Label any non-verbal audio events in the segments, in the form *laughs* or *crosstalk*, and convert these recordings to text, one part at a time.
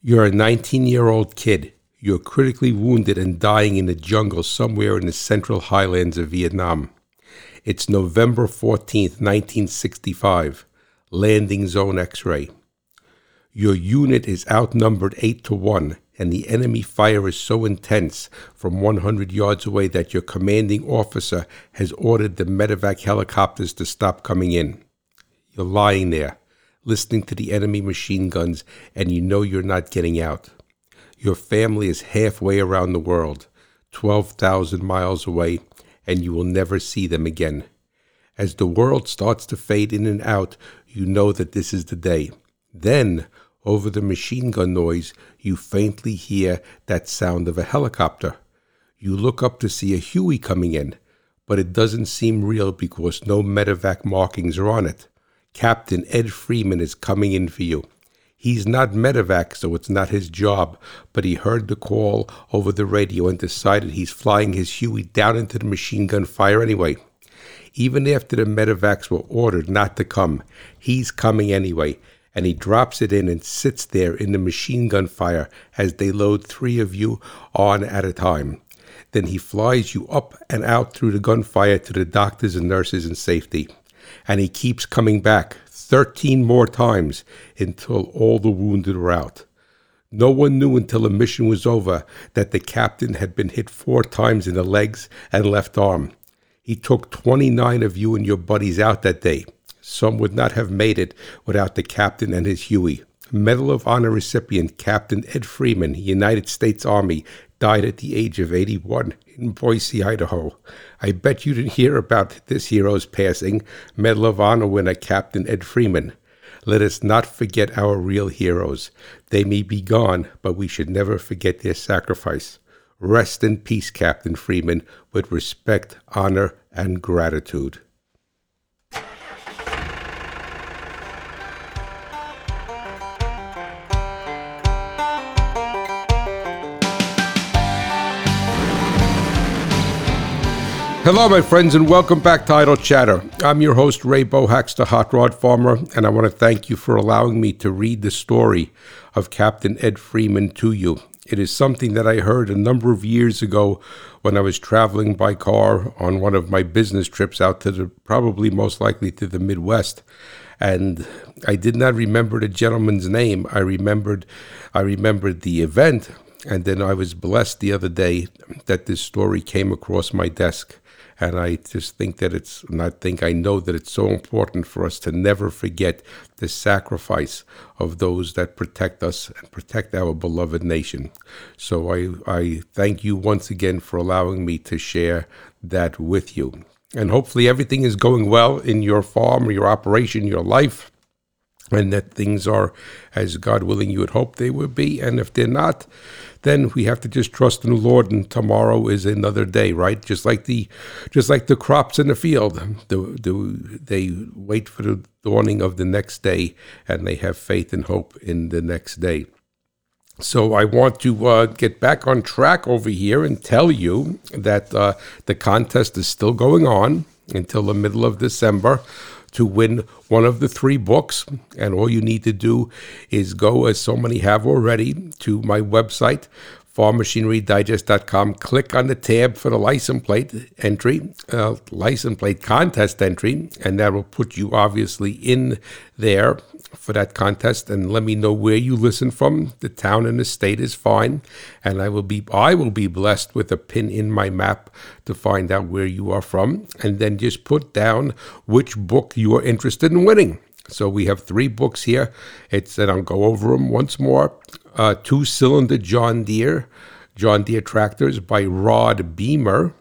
You're a 19 year old kid. You're critically wounded and dying in a jungle somewhere in the central highlands of Vietnam. It's November 14th, 1965. Landing Zone X ray. Your unit is outnumbered 8 to 1, and the enemy fire is so intense from 100 yards away that your commanding officer has ordered the medevac helicopters to stop coming in. You're lying there listening to the enemy machine guns, and you know you're not getting out. Your family is halfway around the world, 12,000 miles away, and you will never see them again. As the world starts to fade in and out, you know that this is the day. Then, over the machine gun noise, you faintly hear that sound of a helicopter. You look up to see a Huey coming in, but it doesn't seem real because no medevac markings are on it. Captain Ed Freeman is coming in for you. He's not medevac, so it's not his job, but he heard the call over the radio and decided he's flying his Huey down into the machine gun fire anyway. Even after the medevacs were ordered not to come, he's coming anyway, and he drops it in and sits there in the machine gun fire as they load three of you on at a time. Then he flies you up and out through the gunfire to the doctors and nurses in safety and he keeps coming back 13 more times until all the wounded are out. No one knew until the mission was over that the captain had been hit four times in the legs and left arm. He took 29 of you and your buddies out that day. Some would not have made it without the captain and his Huey. Medal of Honor recipient Captain Ed Freeman, United States Army, died at the age of 81 in Boise, Idaho. I bet you didn't hear about this hero's passing, Medal of Honor winner Captain Ed Freeman. Let us not forget our real heroes. They may be gone, but we should never forget their sacrifice. Rest in peace, Captain Freeman, with respect, honor, and gratitude. Hello, my friends, and welcome back to Idle Chatter. I'm your host, Ray Bohacz, the Hot Rod Farmer, and I want to thank you for allowing me to read the story of Captain Ed Freeman to you. It is something that I heard a number of years ago when I was traveling by car on one of my business trips out to the probably most likely to the Midwest. And I did not remember the gentleman's name. I remembered I remembered the event, and then I was blessed the other day that this story came across my desk. And I just think that it's, and I think I know that it's so important for us to never forget the sacrifice of those that protect us and protect our beloved nation. So I, I thank you once again for allowing me to share that with you. And hopefully everything is going well in your farm, your operation, your life and that things are as God willing you would hope they would be. And if they're not, then we have to just trust in the Lord. And tomorrow is another day, right? Just like the, just like the crops in the field, the, the, they wait for the dawning of the next day, and they have faith and hope in the next day. So I want to uh, get back on track over here and tell you that uh, the contest is still going on until the middle of December to win one of the three books. And all you need to do is go, as so many have already, to my website, farmmachinerydigest.com. Click on the tab for the license plate entry, uh, license plate contest entry, and that will put you obviously in there for that contest and let me know where you listen from. The town and the state is fine, and I will be I will be blessed with a pin in my map to find out where you are from, and then just put down which book you are interested in winning. So we have three books here. It's and I'll go over them once more. Uh, two cylinder John Deere, John Deere tractors by Rod Beamer.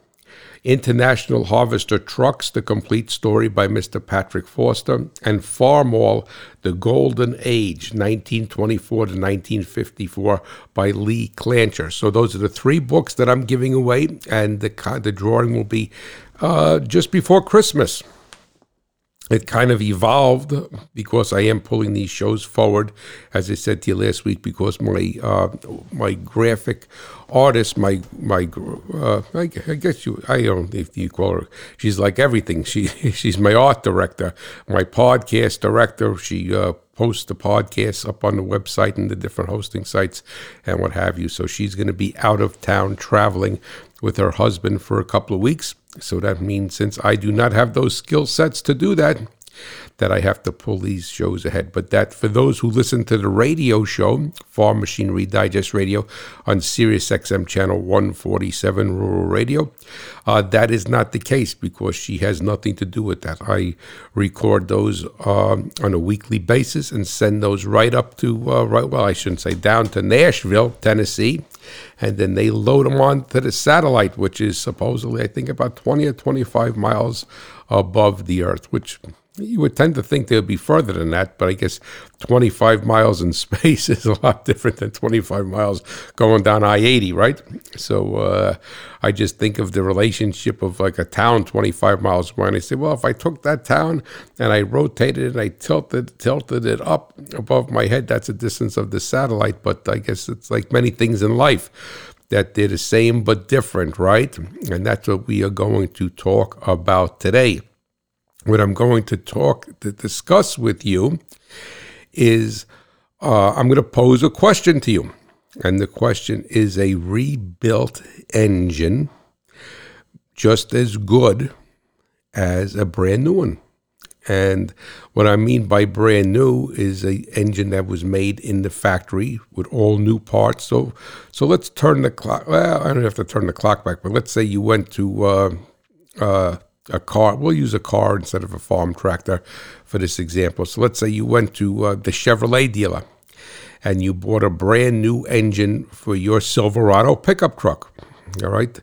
International Harvester Trucks, The Complete Story by Mr. Patrick Foster, and Farmall, The Golden Age, 1924 to 1954 by Lee Klancher. So those are the three books that I'm giving away, and the, the drawing will be uh, just before Christmas it kind of evolved because I am pulling these shows forward, as I said to you last week, because my uh, my graphic artist, my my uh, I, guess you I don't know if you call her. She's like everything. She *laughs* she's my art director, my podcast director. She uh, post the podcast up on the website and the different hosting sites and what have you. So she's going to be out of town traveling with her husband for a couple of weeks. So that means since I do not have those skill sets to do that, that I have to pull these shows ahead. But that for those who listen to the radio show, Farm Machinery Digest Radio on Sirius XM channel 147 Rural Radio, uh, that is not the case because she has nothing to do with that. I record those uh, on a weekly basis and send those right up to, uh, right, well, I shouldn't say down to Nashville, Tennessee. And then they load them onto the satellite, which is supposedly, I think, about 20 or 25 miles above the Earth, which you would tend to think they would be further than that, but I guess 25 miles in *laughs* space is a lot different than 25 miles going down I 80, right? So uh, I just think of the relationship of like a town 25 miles away. And I say, well, if I took that town and I rotated it and I tilted, tilted it up above my head, that's a distance of the satellite. But I guess it's like many things in life that they're the same but different, right? And that's what we are going to talk about today what I'm going to talk to discuss with you is uh, I'm going to pose a question to you. And the question is a rebuilt engine just as good as a brand new one? And what I mean by brand new is a engine that was made in the factory with all new parts. So, so let's turn the clock. Well, I don't have to turn the clock back, but let's say you went to uh, uh, a car. We'll use a car instead of a farm tractor for this example. So let's say you went to uh, the Chevrolet dealer and you bought a brand new engine for your Silverado pickup truck. All right.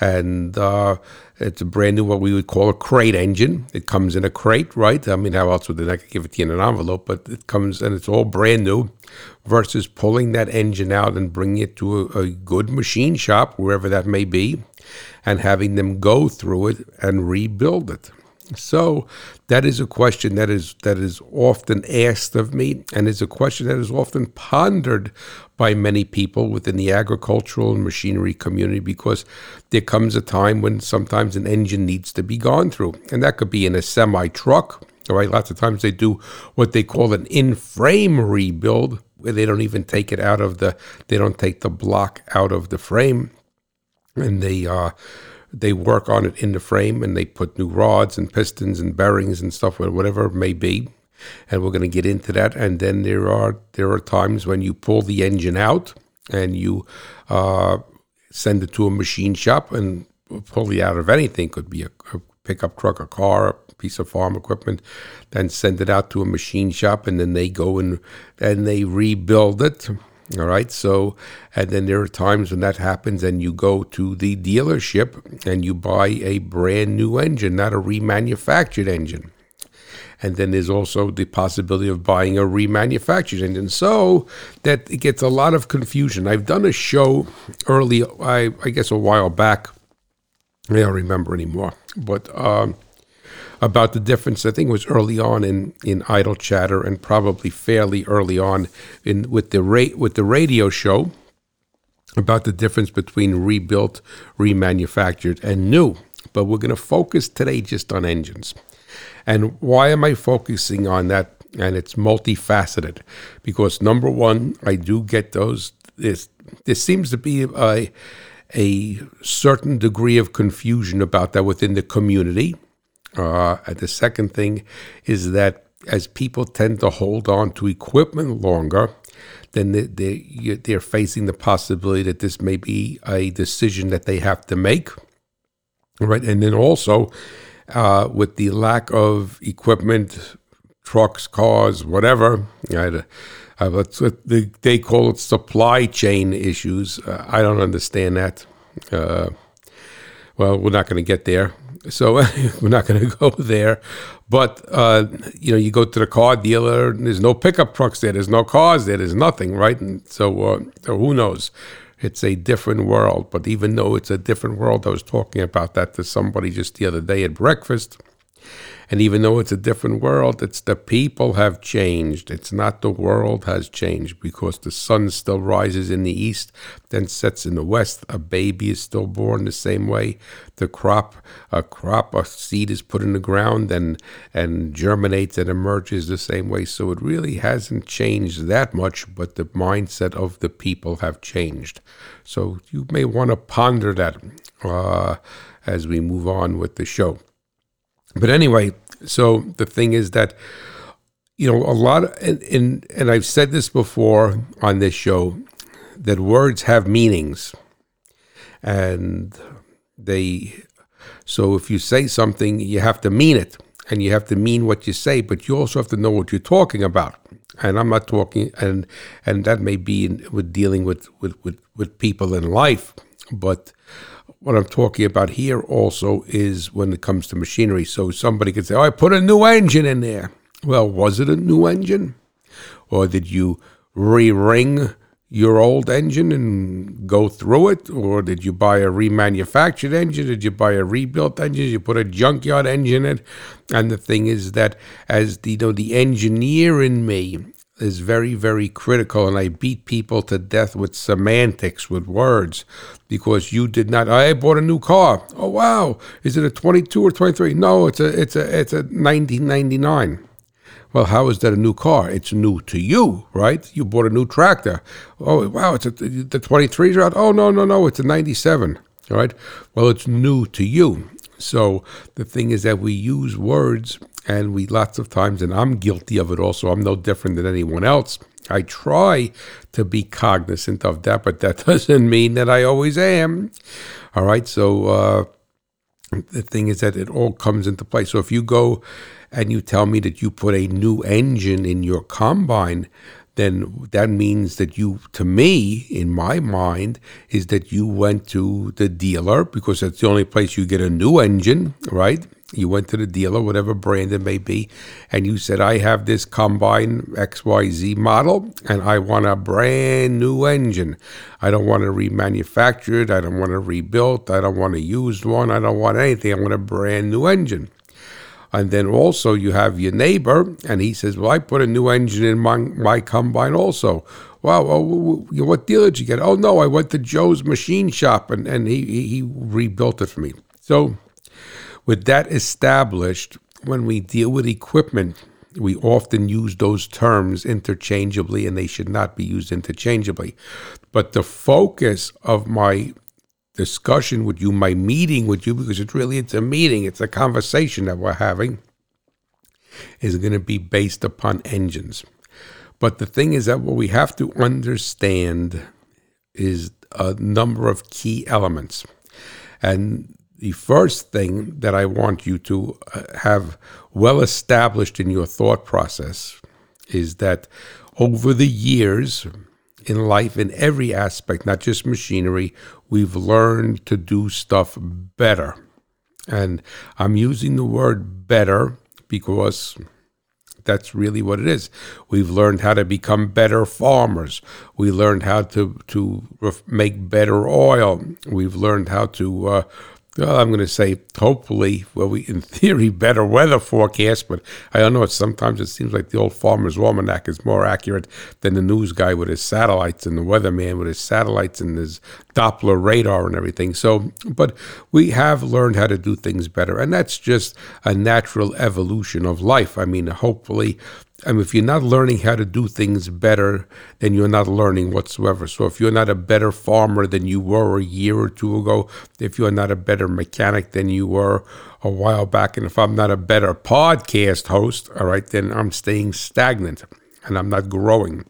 And uh, it's a brand new, what we would call a crate engine. It comes in a crate, right? I mean, how else would they not give it to you in an envelope? But it comes and it's all brand new versus pulling that engine out and bringing it to a, a good machine shop, wherever that may be, and having them go through it and rebuild it. So that is a question that is that is often asked of me, and is a question that is often pondered by many people within the agricultural and machinery community because there comes a time when sometimes an engine needs to be gone through, and that could be in a semi truck. Right, lots of times they do what they call an in-frame rebuild, where they don't even take it out of the they don't take the block out of the frame and they uh, they work on it in the frame and they put new rods and pistons and bearings and stuff whatever it may be. And we're going to get into that. And then there are there are times when you pull the engine out and you uh, send it to a machine shop and pull it out of anything. Could be a, a pickup truck a car a piece of farm equipment then send it out to a machine shop and then they go and and they rebuild it all right. So, and then there are times when that happens, and you go to the dealership and you buy a brand new engine, not a remanufactured engine. And then there's also the possibility of buying a remanufactured engine. So that it gets a lot of confusion. I've done a show early, I, I guess a while back. I don't remember anymore. But um, about the difference. I think it was early on in, in Idle Chatter, and probably fairly early on in with the ra- with the radio show about the difference between rebuilt, remanufactured, and new. But we're going to focus today just on engines. And why am I focusing on that? And it's multifaceted because number one, I do get those. This there seems to be a a certain degree of confusion about that within the community uh, the second thing is that as people tend to hold on to equipment longer, then they, they, they're facing the possibility that this may be a decision that they have to make. Right. And then also, uh, with the lack of equipment, trucks, cars, whatever, right, uh, they call it supply chain issues. Uh, I don't understand that. Uh, well, we're not going to get there. So *laughs* we're not going to go there. But, uh, you know, you go to the car dealer, and there's no pickup trucks there, there's no cars there, there's nothing, right? And so, uh, so who knows? It's a different world. But even though it's a different world, I was talking about that to somebody just the other day at breakfast. And even though it's a different world, it's the people have changed. It's not the world has changed because the sun still rises in the east, then sets in the west. A baby is still born the same way. The crop, a crop, a seed is put in the ground and and germinates and emerges the same way. So it really hasn't changed that much, but the mindset of the people have changed. So you may want to ponder that uh, as we move on with the show. But anyway, so the thing is that you know a lot of and, and, and I've said this before on this show that words have meanings. And they so if you say something you have to mean it. And you have to mean what you say but you also have to know what you're talking about. And I'm not talking and and that may be in, with dealing with, with with with people in life but what I'm talking about here also is when it comes to machinery. So somebody could say, Oh, I put a new engine in there. Well, was it a new engine? Or did you re ring your old engine and go through it? Or did you buy a remanufactured engine? Did you buy a rebuilt engine? Did you put a junkyard engine in? it? And the thing is that as the, you know, the engineer in me is very, very critical, and I beat people to death with semantics, with words, because you did not. I bought a new car. Oh wow, is it a 22 or 23? No, it's a it's a it's a 1999. Well, how is that a new car? It's new to you, right? You bought a new tractor. Oh wow, it's a, the 23 out. Oh no no no, it's a 97. All right. Well, it's new to you. So the thing is that we use words and we lots of times, and I'm guilty of it also. I'm no different than anyone else. I try to be cognizant of that, but that *laughs* doesn't mean that I always am. All right, so uh, the thing is that it all comes into play. So if you go and you tell me that you put a new engine in your combine, then that means that you, to me, in my mind, is that you went to the dealer because that's the only place you get a new engine, right? You went to the dealer, whatever brand it may be, and you said, I have this combine XYZ model and I want a brand new engine. I don't want to remanufacture it. I don't want to rebuild. I don't want a used one. I don't want anything. I want a brand new engine. And then also you have your neighbor, and he says, Well, I put a new engine in my, my combine also. Wow, oh, well, what dealer did you get? Oh, no, I went to Joe's machine shop and, and he, he rebuilt it for me. So with that established, when we deal with equipment, we often use those terms interchangeably and they should not be used interchangeably. But the focus of my discussion with you, my meeting with you, because it's really it's a meeting, it's a conversation that we're having, is going to be based upon engines. But the thing is that what we have to understand is a number of key elements. And the first thing that I want you to uh, have well established in your thought process is that over the years in life, in every aspect, not just machinery, we've learned to do stuff better. And I'm using the word better because that's really what it is. We've learned how to become better farmers. We learned how to to make better oil. We've learned how to uh, well, I'm going to say hopefully, well, we in theory better weather forecast, but I don't know. Sometimes it seems like the old farmer's almanac is more accurate than the news guy with his satellites and the weatherman with his satellites and his Doppler radar and everything. So, but we have learned how to do things better, and that's just a natural evolution of life. I mean, hopefully, I mean, if you're not learning how to do things better, then you're not learning whatsoever. So if you're not a better farmer than you were a year or two ago, if you're not a better mechanic than you were a while back, and if I'm not a better podcast host, all right, then I'm staying stagnant and I'm not growing.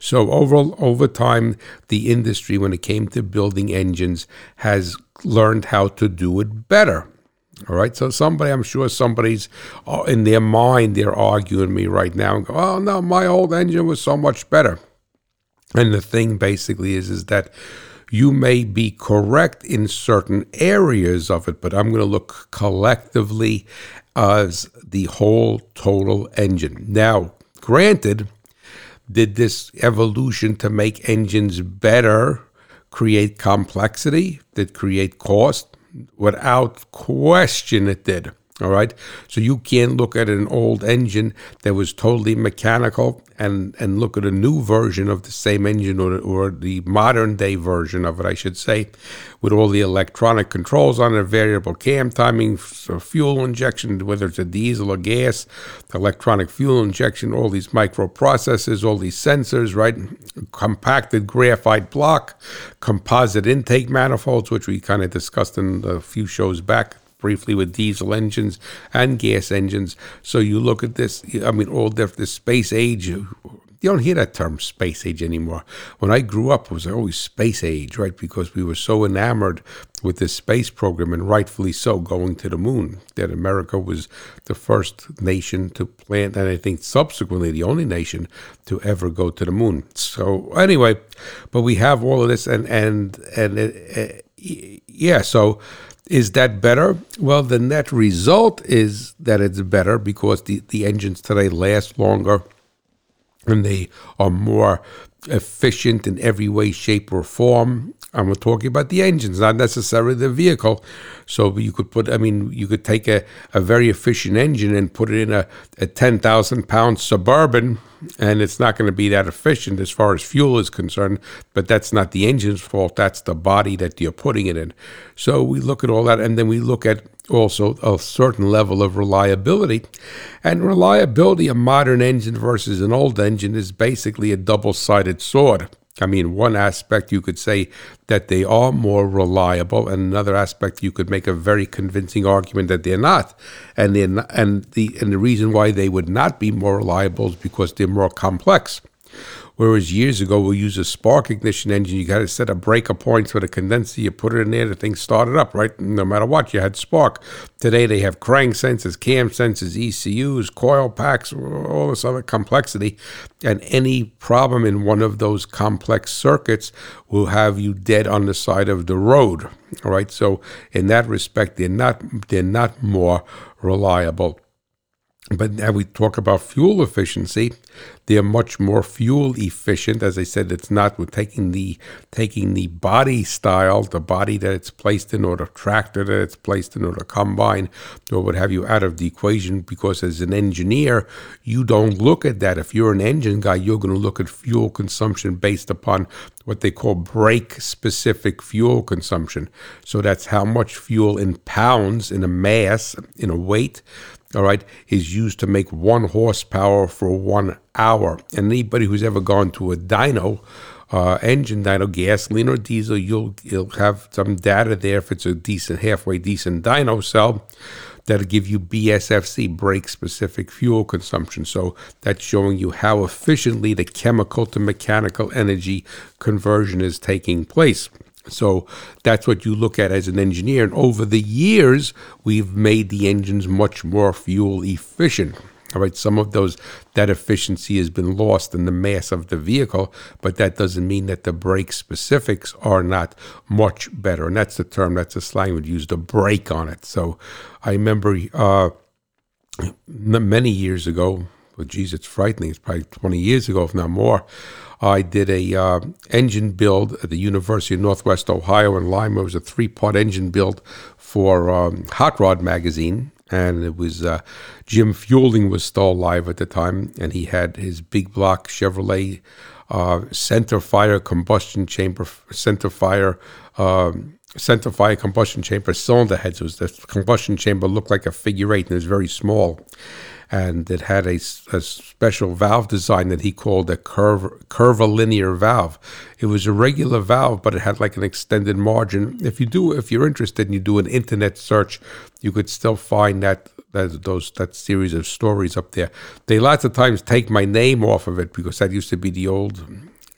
So over over time, the industry, when it came to building engines, has learned how to do it better. All right. So somebody, I'm sure somebody's uh, in their mind, they're arguing me right now and go, oh, no, my old engine was so much better. And the thing basically is, is that you may be correct in certain areas of it, but I'm going to look collectively as the whole total engine. Now, granted, did this evolution to make engines better create complexity? Did create cost? Without question, it did. All right. So you can't look at an old engine that was totally mechanical and, and look at a new version of the same engine or, or the modern day version of it, I should say, with all the electronic controls on it, variable cam timing, fuel injection, whether it's a diesel or gas, electronic fuel injection, all these microprocessors, all these sensors, right? Compacted graphite block, composite intake manifolds, which we kind of discussed in a few shows back briefly with diesel engines and gas engines. So you look at this, I mean, all the, the space age. You don't hear that term space age anymore. When I grew up, it was always space age, right? Because we were so enamored with this space program, and rightfully so, going to the moon. That America was the first nation to plant, and I think subsequently the only nation to ever go to the moon. So anyway, but we have all of this, and and and uh, yeah, so is that better? Well, the net result is that it's better because the, the engines today last longer and they are more efficient in every way, shape, or form. I'm talking about the engines, not necessarily the vehicle. So you could put, I mean, you could take a, a very efficient engine and put it in a, a 10,000 pound suburban, and it's not going to be that efficient as far as fuel is concerned. But that's not the engine's fault, that's the body that you're putting it in. So we look at all that, and then we look at also a certain level of reliability. And reliability, a modern engine versus an old engine, is basically a double sided sword. I mean, one aspect you could say that they are more reliable, and another aspect you could make a very convincing argument that they're not. And they're and the and the reason why they would not be more reliable is because they're more complex. Whereas years ago, we used a spark ignition engine. You got to set a breaker points for the condenser. You put it in there, the thing started up, right? No matter what, you had spark. Today, they have crank sensors, cam sensors, ECUs, coil packs, all this other complexity. And any problem in one of those complex circuits will have you dead on the side of the road. All right. So in that respect, they're not they're not more reliable. But now we talk about fuel efficiency. They're much more fuel efficient. As I said, it's not with taking the taking the body style, the body that it's placed in, or the tractor that it's placed in, or the combine, or what have you, out of the equation. Because as an engineer, you don't look at that. If you're an engine guy, you're going to look at fuel consumption based upon what they call brake specific fuel consumption. So that's how much fuel in pounds, in a mass, in a weight all right, is used to make one horsepower for one hour. And anybody who's ever gone to a dyno, uh, engine dyno, gasoline or diesel, you'll you'll have some data there if it's a decent, halfway decent dyno cell that'll give you BSFC, brake specific fuel consumption. So that's showing you how efficiently the chemical to mechanical energy conversion is taking place. So that's what you look at as an engineer. And over the years, we've made the engines much more fuel efficient. All right, some of those that efficiency has been lost in the mass of the vehicle, but that doesn't mean that the brake specifics are not much better. And that's the term, that's the slang would use the brake on it. So I remember uh, many years ago, well, geez, it's frightening. It's probably 20 years ago, if not more. I did a uh, engine build at the University of Northwest Ohio in Lima. It was a three part engine build for um, Hot Rod magazine, and it was uh, Jim Feuling was still alive at the time, and he had his big block Chevrolet uh, center fire combustion chamber, center fire. Um, center fire combustion chamber cylinder heads. Was the combustion chamber looked like a figure eight and it was very small and it had a, a, special valve design that he called a curve, curvilinear valve. It was a regular valve, but it had like an extended margin. If you do, if you're interested and you do an internet search, you could still find that that those that series of stories up there. They lots of times take my name off of it because that used to be the old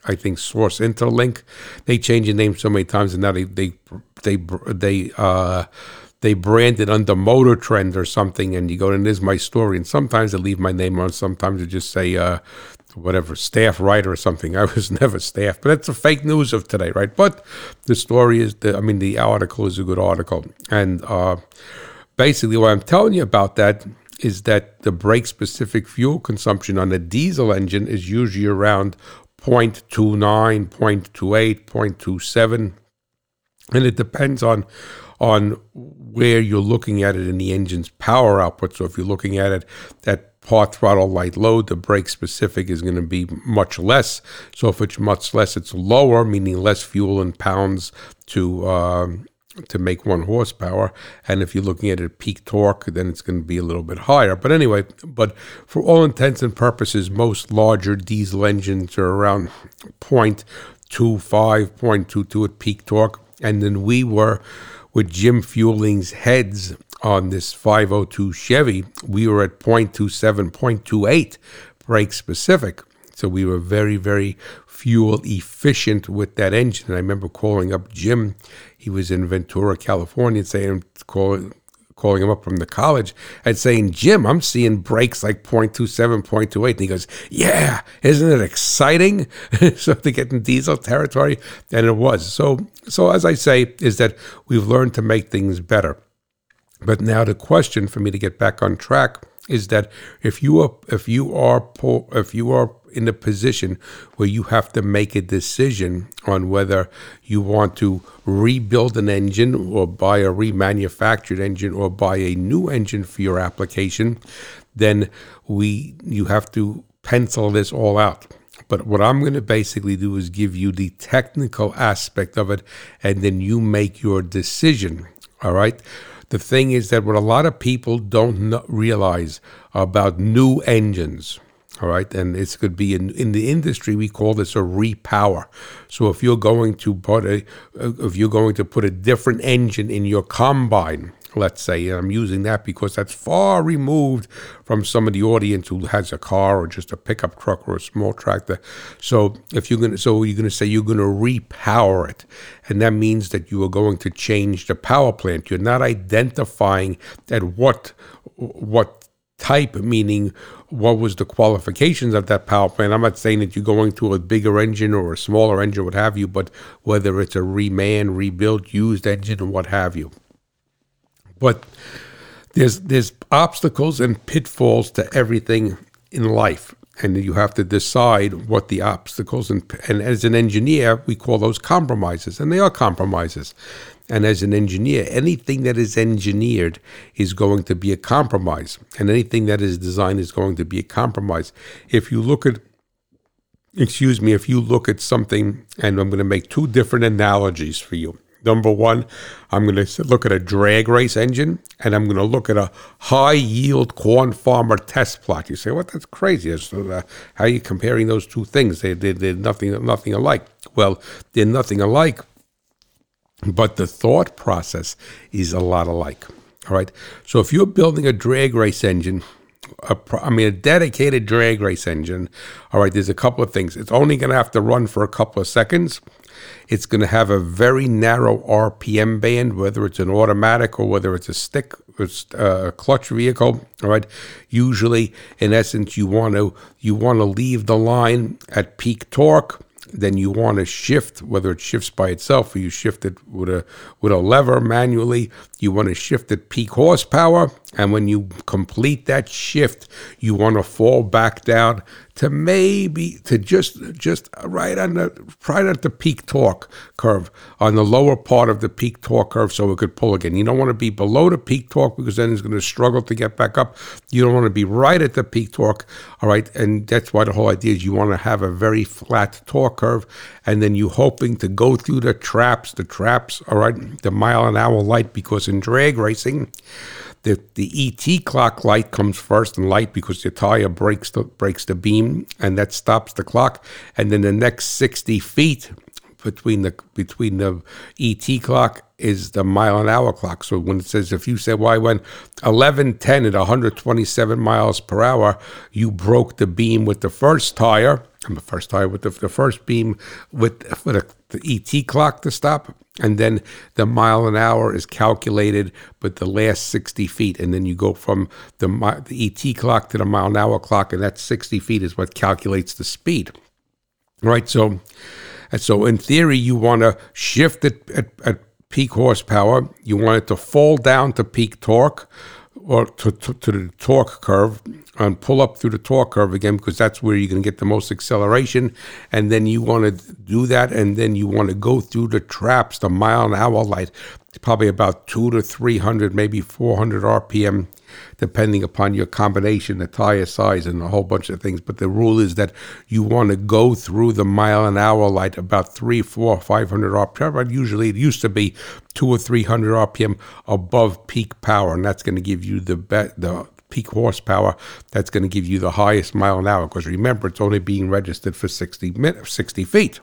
I think Source Interlink. They change the name so many times, and now they they they they uh, they brand it under Motor Trend or something, and you go, and this is my story. And sometimes they leave my name on, sometimes they just say, uh, whatever, staff writer or something. *laughs* I was never staff, but that's the fake news of today, right? But the story is, the, I mean, the article is a good article. And uh, basically, what I'm telling you about that is that the brake specific fuel consumption on a diesel engine is usually around 0.29, 0.28, 0.27. And it depends on on where you're looking at it in the engine's power output. So if you're looking at it at part throttle light load, the brake specific is going to be much less. So if it's much less, it's lower, meaning less fuel in pounds to um, to make one horsepower. And if you're looking at it peak torque, then it's going to be a little bit higher. But anyway, but for all intents and purposes, most larger diesel engines are around 0.25, 0.22 at peak torque. And then we were with Jim Feuling's heads on this 502 Chevy, we were at 0.27, 0.28 brake specific. So we were very, very fuel efficient with that engine. And I remember calling up Jim. He was in Ventura, California, saying, calling, calling him up from the college and saying, Jim, I'm seeing brakes like 0.27, 0.28. And he goes, Yeah, isn't it exciting? *laughs* so to get in diesel territory. And it was. So so as I say, is that we've learned to make things better. But now the question for me to get back on track is that if you are if you are if you are in a position where you have to make a decision on whether you want to rebuild an engine or buy a remanufactured engine or buy a new engine for your application, then we you have to pencil this all out. But what I'm going to basically do is give you the technical aspect of it, and then you make your decision. All right. The thing is that what a lot of people don't realize about new engines, all right, and it's could be in, in the industry we call this a repower. So if you're going to put a uh, if you're going to put a different engine in your combine, let's say. And I'm using that because that's far removed from some of the audience who has a car or just a pickup truck or a small tractor. So if you're gonna, so you're gonna say you're gonna repower it, and that means that you are going to change the power plant. You're not identifying at what what type, meaning what was the qualifications of that power plant. I'm not saying that you're going to a bigger engine or a smaller engine, what have you, but whether it's a reman, rebuilt, used engine, and what have you. But there's there's obstacles and pitfalls to everything in life, and you have to decide what the obstacles and and as an engineer, we call those compromises, and they are compromises. And as an engineer, anything that is engineered is going to be a compromise, and anything that is designed is going to be a compromise. If you look at excuse me, if you look at something, and I'm going to make two different analogies for you. Number one, I'm going to look at a drag race engine and I'm going to look at a high yield corn farmer test plot. You say, what? That's crazy. So, uh, how are you comparing those two things? They, they, they're nothing, nothing alike. Well, they're nothing alike, but the thought process is a lot alike. All right. So if you're building a drag race engine, a, I mean, a dedicated drag race engine. All right, there's a couple of things. It's only going to have to run for a couple of seconds. It's going to have a very narrow RPM band, whether it's an automatic or whether it's a stick, uh, a clutch vehicle. All right. Usually, in essence, you want to you want to leave the line at peak torque then you want to shift, whether it shifts by itself or you shift it with a with a lever manually. You want to shift at peak horsepower, and when you complete that shift, you want to fall back down to maybe to just just right on the right at the peak torque curve on the lower part of the peak torque curve, so it could pull again. You don't want to be below the peak torque because then it's going to struggle to get back up. You don't want to be right at the peak torque, all right, and that's why the whole idea is you want to have a very flat torque curve, and then you hoping to go through the traps, the traps, all right, the mile an hour light because in drag racing the the ET clock light comes first and light because the tire breaks the breaks the beam and that stops the clock. And then the next sixty feet between the between the ET clock is the mile an hour clock. So when it says if you say well when eleven ten at 127 miles per hour, you broke the beam with the first tire. And the first tire with the, the first beam with, with the ET clock to stop and then the mile an hour is calculated but the last 60 feet and then you go from the, the et clock to the mile an hour clock and that 60 feet is what calculates the speed. Right so and so in theory you want to shift it at, at peak horsepower you want it to fall down to peak torque or to, to, to, the torque curve and pull up through the torque curve again because that's where you're going to get the most acceleration. And then you want to do that, and then you want to go through the traps, the mile an hour light, probably about two to 300, maybe 400 RPM, depending upon your combination, the tire size, and a whole bunch of things. But the rule is that you want to go through the mile an hour light about three, four, 500 RPM. But usually it used to be two or 300 RPM above peak power, and that's going to give you the, be- the peak horsepower that's going to give you the highest mile an hour. Because remember, it's only being registered for 60, 60 feet.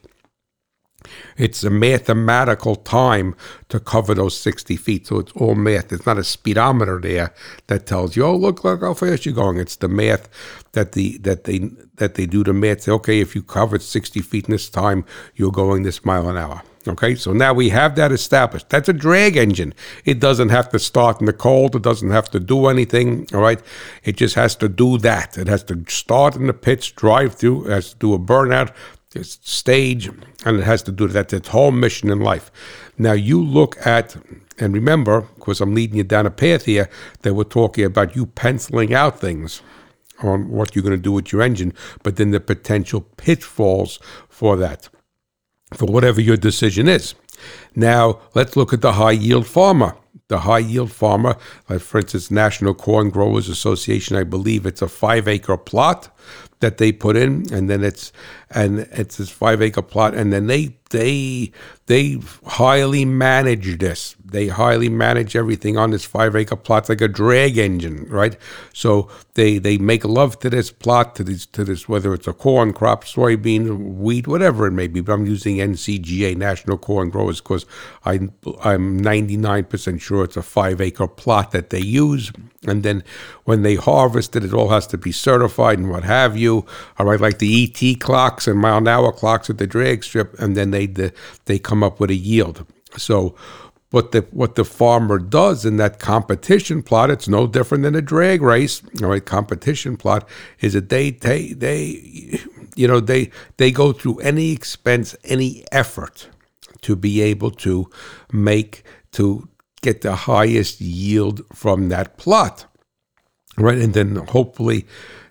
It's a mathematical time to cover those 60 feet. So it's all math. It's not a speedometer there that tells you, oh, look, look how fast you're going. It's the math that the that they that they do the math. Say, okay, if you covered 60 feet in this time, you're going this mile an hour. Okay, so now we have that established. That's a drag engine. It doesn't have to start in the cold. It doesn't have to do anything. All right, it just has to do that. It has to start in the pits, drive through, it has to do a burnout, stage, and it has to do that. Its whole mission in life. Now you look at, and remember, because I'm leading you down a path here, that we're talking about you penciling out things on what you're going to do with your engine, but then the potential pitfalls for that for whatever your decision is. Now, let's look at the high yield farmer. The high yield farmer, like for instance, National Corn Growers Association, I believe it's a five acre plot that they put in, and then it's and it's this five acre plot, and then they they they highly manage this. They highly manage everything on this five acre plot it's like a drag engine, right? So they they make love to this plot, to this to this whether it's a corn crop, soybean, wheat, whatever it may be. But I'm using NCGA, National Corn Growers, because I I'm 99% sure it's a five acre plot that they use. And then when they harvest it, it all has to be certified and what have you. All right, like the ET clocks and mile an hour clocks at the drag strip, and then they the, they come up with a yield. So what the what the farmer does in that competition plot, it's no different than a drag race. All right, competition plot is that they they they you know they they go through any expense, any effort to be able to make to get the highest yield from that plot. Right, and then hopefully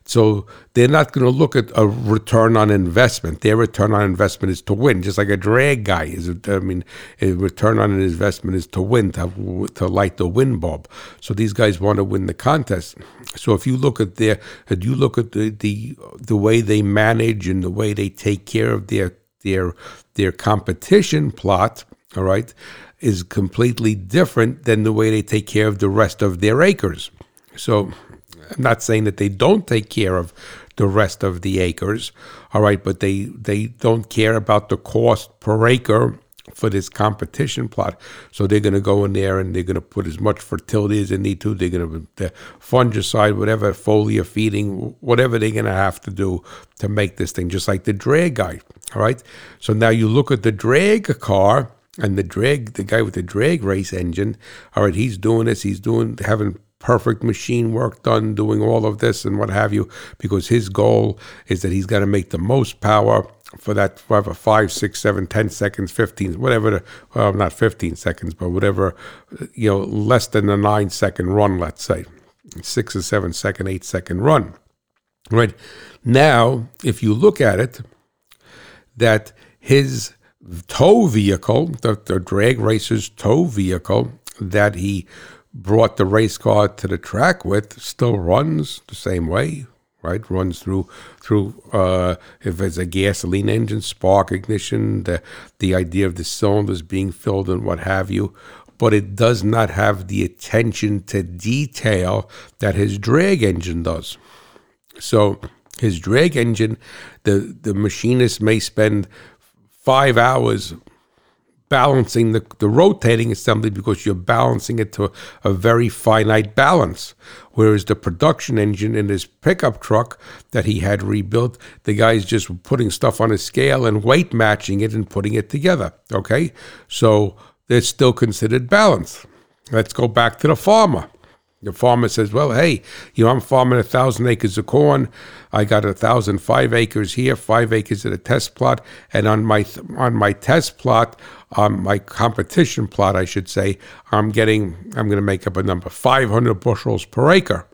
so they're not going to look at a return on investment. Their return on investment is to win, just like a drag guy is. I mean, a return on an investment is to win, to, to light the win bulb. So these guys want to win the contest. So if you look at their, if you look at the, the the way they manage and the way they take care of their their their competition plot, all right, is completely different than the way they take care of the rest of their acres. So I'm not saying that they don't take care of the rest of the acres, all right, but they they don't care about the cost per acre for this competition plot. So they're going to go in there and they're going to put as much fertility as they need to. They're going to the fungicide, whatever foliar feeding, whatever they're going to have to do to make this thing just like the drag guy. All right. So now you look at the drag car and the drag, the guy with the drag race engine. All right, he's doing this. He's doing having perfect machine work done, doing all of this and what have you, because his goal is that he's got to make the most power for that whatever five, six, seven, ten seconds, fifteen, whatever. The, well, not fifteen seconds, but whatever. You know, less than a nine second run, let's say, six or seven second, eight second run. Right now, if you look at it, that his tow vehicle, the, the drag racer's tow vehicle that he brought the race car to the track with still runs the same way, right? Runs through through uh, if it's a gasoline engine, spark ignition, the the idea of the cylinders being filled and what have you. But it does not have the attention to detail that his drag engine does. So his drag engine, the the machinist may spend five hours balancing the, the rotating assembly because you're balancing it to a very finite balance. Whereas the production engine in his pickup truck that he had rebuilt, the guy's just putting stuff on a scale and weight matching it and putting it together. Okay? So it's still considered balance. Let's go back to the farmer. The farmer says, "Well, hey, you know, I'm farming a thousand acres of corn. I got a thousand five acres here, five acres at a test plot, and on my on my test plot, on my competition plot, I should say, I'm getting, I'm going to make up a number, 500 bushels per acre.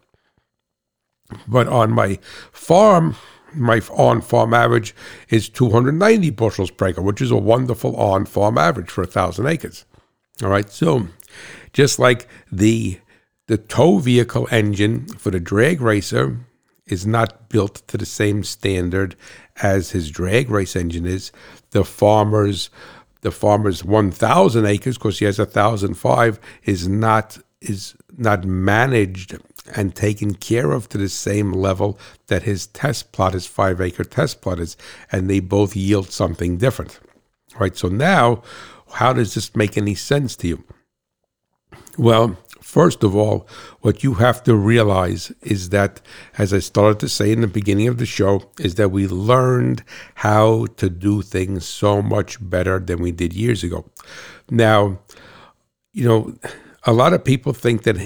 But on my farm, my on farm average is 290 bushels per acre, which is a wonderful on farm average for a thousand acres. All right, so just like the the tow vehicle engine for the drag racer is not built to the same standard as his drag race engine is, the farmer's the farmer's 1,000 acres, because he has 1,005, is not is not managed and taken care of to the same level that his test plot, his five acre test plot is, and they both yield something different. Right. So now, how does this make any sense to you? Well, first of all, what you have to realize is that, as I started to say in the beginning of the show, is that we learned how to do things so much better than we did years ago. Now, you know, a lot of people think that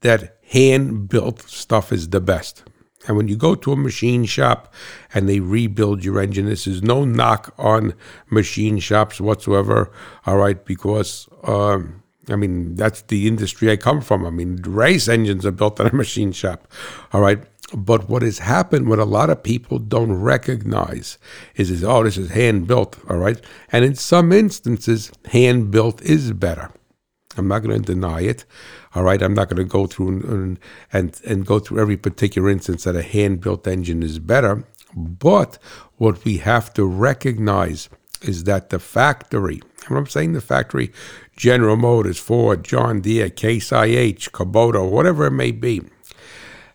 that hand built stuff is the best. And when you go to a machine shop and they rebuild your engine, this is no knock on machine shops whatsoever. All right, because um, I mean that's the industry I come from. I mean, race engines are built in a machine shop. All right. But what has happened, what a lot of people don't recognize, is, is oh, this is hand built, all right? And in some instances, hand built is better. I'm not going to deny it. All right, I'm not going to go through and, and and go through every particular instance that a hand-built engine is better. But what we have to recognize is that the factory, and I'm saying the factory, General Motors, Ford, John Deere, Case IH, Kubota, whatever it may be,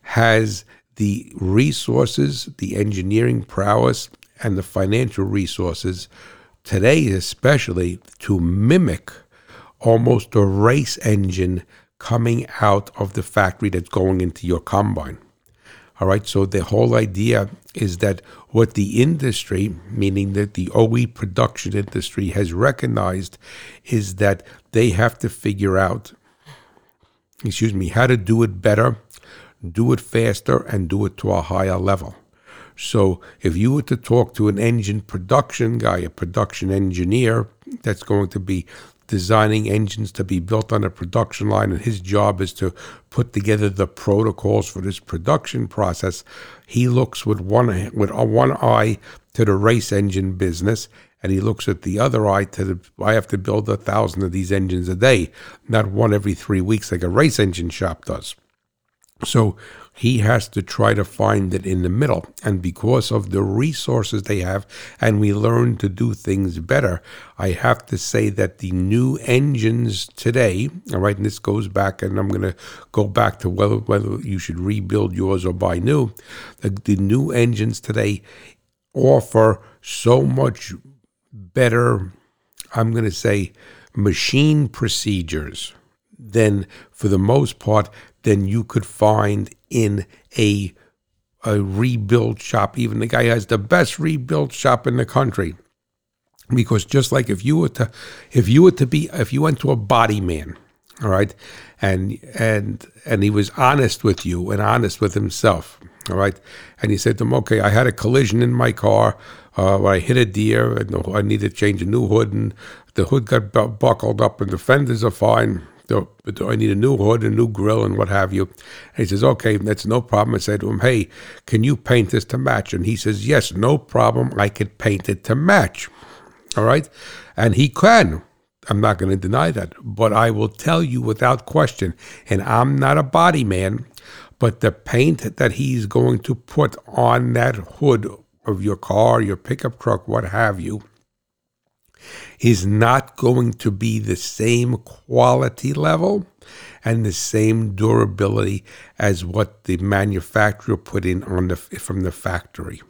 has the resources, the engineering prowess, and the financial resources today, especially to mimic almost a race engine coming out of the factory that's going into your combine. All right, so the whole idea is that what the industry, meaning that the OE production industry, has recognized is that they have to figure out, excuse me, how to do it better, do it faster, and do it to a higher level. So if you were to talk to an engine production guy, a production engineer that's going to be designing engines to be built on a production line, and his job is to put together the protocols for this production process. He looks with one with one eye to the race engine business, and he looks at the other eye to the. I have to build a thousand of these engines a day, not one every three weeks like a race engine shop does. So he has to try to find it in the middle. And because of the resources they have, and we learn to do things better, I have to say that the new engines today, all right, and this goes back, and I'm going to go back to whether, whether you should rebuild yours or buy new. The, the new engines today offer so much better, I'm going to say, machine procedures than, for the most part, than you could find in a a rebuild shop. Even the guy has the best rebuild shop in the country. Because just like if you were to if you were to be if you went to a body man, all right, and and and he was honest with you and honest with himself, all right, and he said to him, okay, I had a collision in my car. Uh, I hit a deer, and I need to change a new hood, and the hood got buckled up, and the fenders are fine do, I need a new hood, a new grill, and what have you? And he says, okay, that's no problem. I said to him, hey, can you paint this to match? And he says, yes, no problem. I could paint it to match. All right. And he can. I'm not going to deny that. But I will tell you without question, and I'm not a body man, but the paint that he's going to put on that hood of your car, your pickup truck, what have you, is not going to be the same quality level and the same durability as what the manufacturer put in on the from the factory.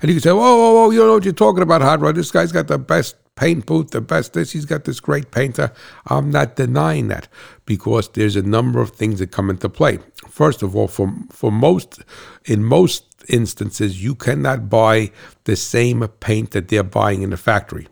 And you can say, "Whoa, whoa, whoa! You know what you're talking about, Hot Rod? This guy's got the best paint booth, the best this. He's got this great painter." I'm not denying that because there's a number of things that come into play. First of all, for for most in most instances, you cannot buy the same paint that they're buying in the factory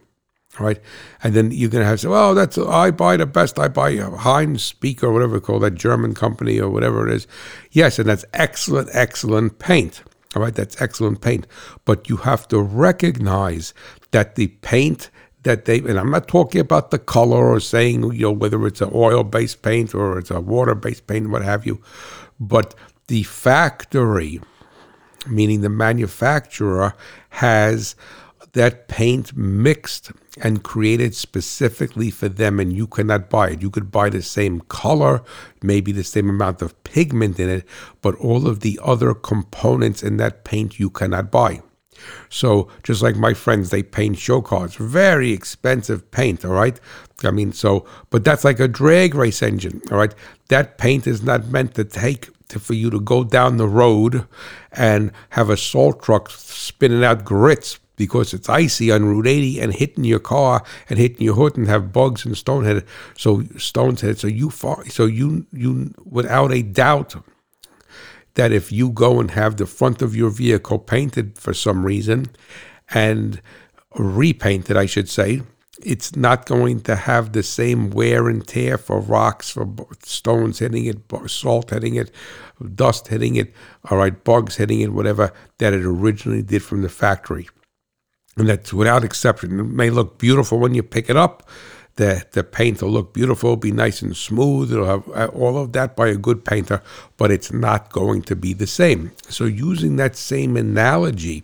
right? And then you're going to have say, well, that's I buy the best. I buy Heinz Speaker, whatever it's called, that German company or whatever it is. Yes, and that's excellent, excellent paint. All right, that's excellent paint. But you have to recognize that the paint that they, and I'm not talking about the color or saying, you know, whether it's an oil based paint or it's a water based paint, what have you, but the factory meaning the manufacturer has that paint mixed and created specifically for them, and you cannot buy it. You could buy the same color, maybe the same amount of pigment in it, but all of the other components in that paint you cannot buy. So, just like my friends, they paint show cars, very expensive paint, all right? I mean, so, but that's like a drag race engine, all right? That paint is not meant to take to, for you to go down the road and have a salt truck spinning out grits because it's icy on Route 80 and hitting your car and hitting your hood and have bugs and stone head. So stones head. So you so you you without a doubt that if you go and have the front of your vehicle painted for some reason and repainted, I should say, it's not going to have the same wear and tear for rocks, for stones hitting it, salt hitting it, dust hitting it, all right, bugs hitting it, whatever that it originally did from the factory. And that's without exception. It may look beautiful when you pick it up. The, the paint will look beautiful, be nice and smooth. It'll have uh, all of that by a good painter, but it's not going to be the same. So, using that same analogy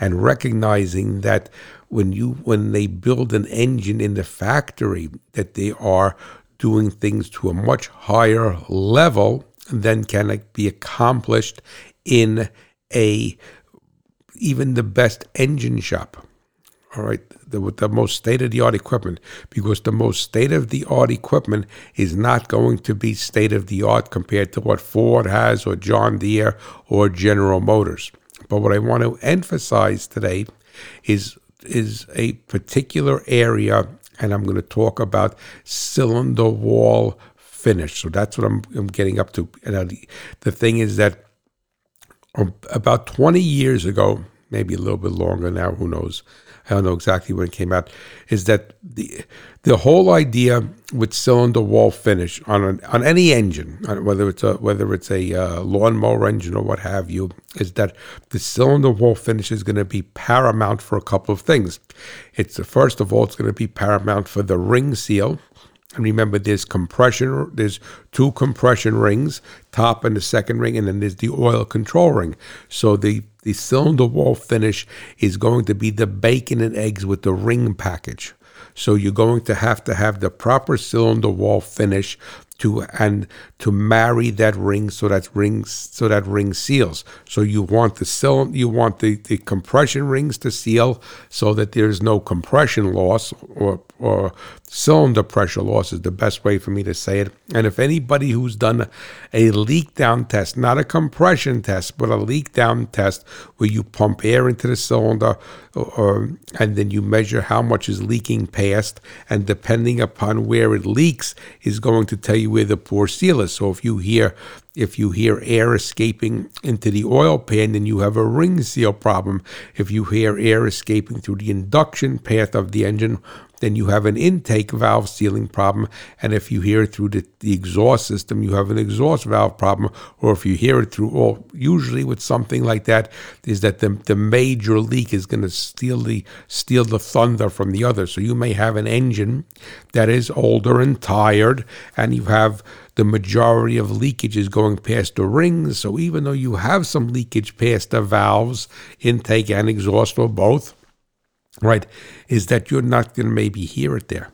and recognizing that when you when they build an engine in the factory that they are doing things to a much higher level than can be accomplished in a even the best engine shop all right, the, with the most state of the art equipment, because the most state of the art equipment is not going to be state of the art compared to what Ford has, or John Deere, or General Motors. But what I want to emphasize today is is a particular area, and I'm going to talk about cylinder wall finish. So that's what I'm, I'm getting up to. And the, the thing is that um, about 20 years ago, maybe a little bit longer now, who knows? I don't know exactly when it came out, is that the the whole idea with cylinder wall finish on an, on any engine, whether it's a whether it's a uh, lawnmower engine or what have you, is that the cylinder wall finish is going to be paramount for a couple of things. It's first of all, it's going to be paramount for the ring seal. And remember, there's compression. There's two compression rings, top and the second ring, and then there's the oil control ring. So the the cylinder wall finish is going to be the bacon and eggs with the ring package. So you're going to have to have the proper cylinder wall finish to and to marry that ring so that rings so that ring seals. So you want the cylinder, you want the, the compression rings to seal so that there's no compression loss or or cylinder pressure loss is the best way for me to say it. And if anybody who's done a leak down test, not a compression test, but a leak down test where you pump air into the cylinder or, and then you measure how much is leaking past, and depending upon where it leaks, is going to tell you where the poor seal is. So if you hear if you hear air escaping into the oil pan, then you have a ring seal problem. If you hear air escaping through the induction path of the engine, then you have an intake valve sealing problem. And if you hear it through the, the exhaust system, you have an exhaust valve problem. Or if you hear it through, or usually with something like that, is that the, the major leak is going to steal the steal the thunder from the other. So you may have an engine that is older and tired, and you have the majority of leakages going past the rings. So even though you have some leakage past the valves, intake and exhaust, or both, right, is that you're not going to maybe hear it there.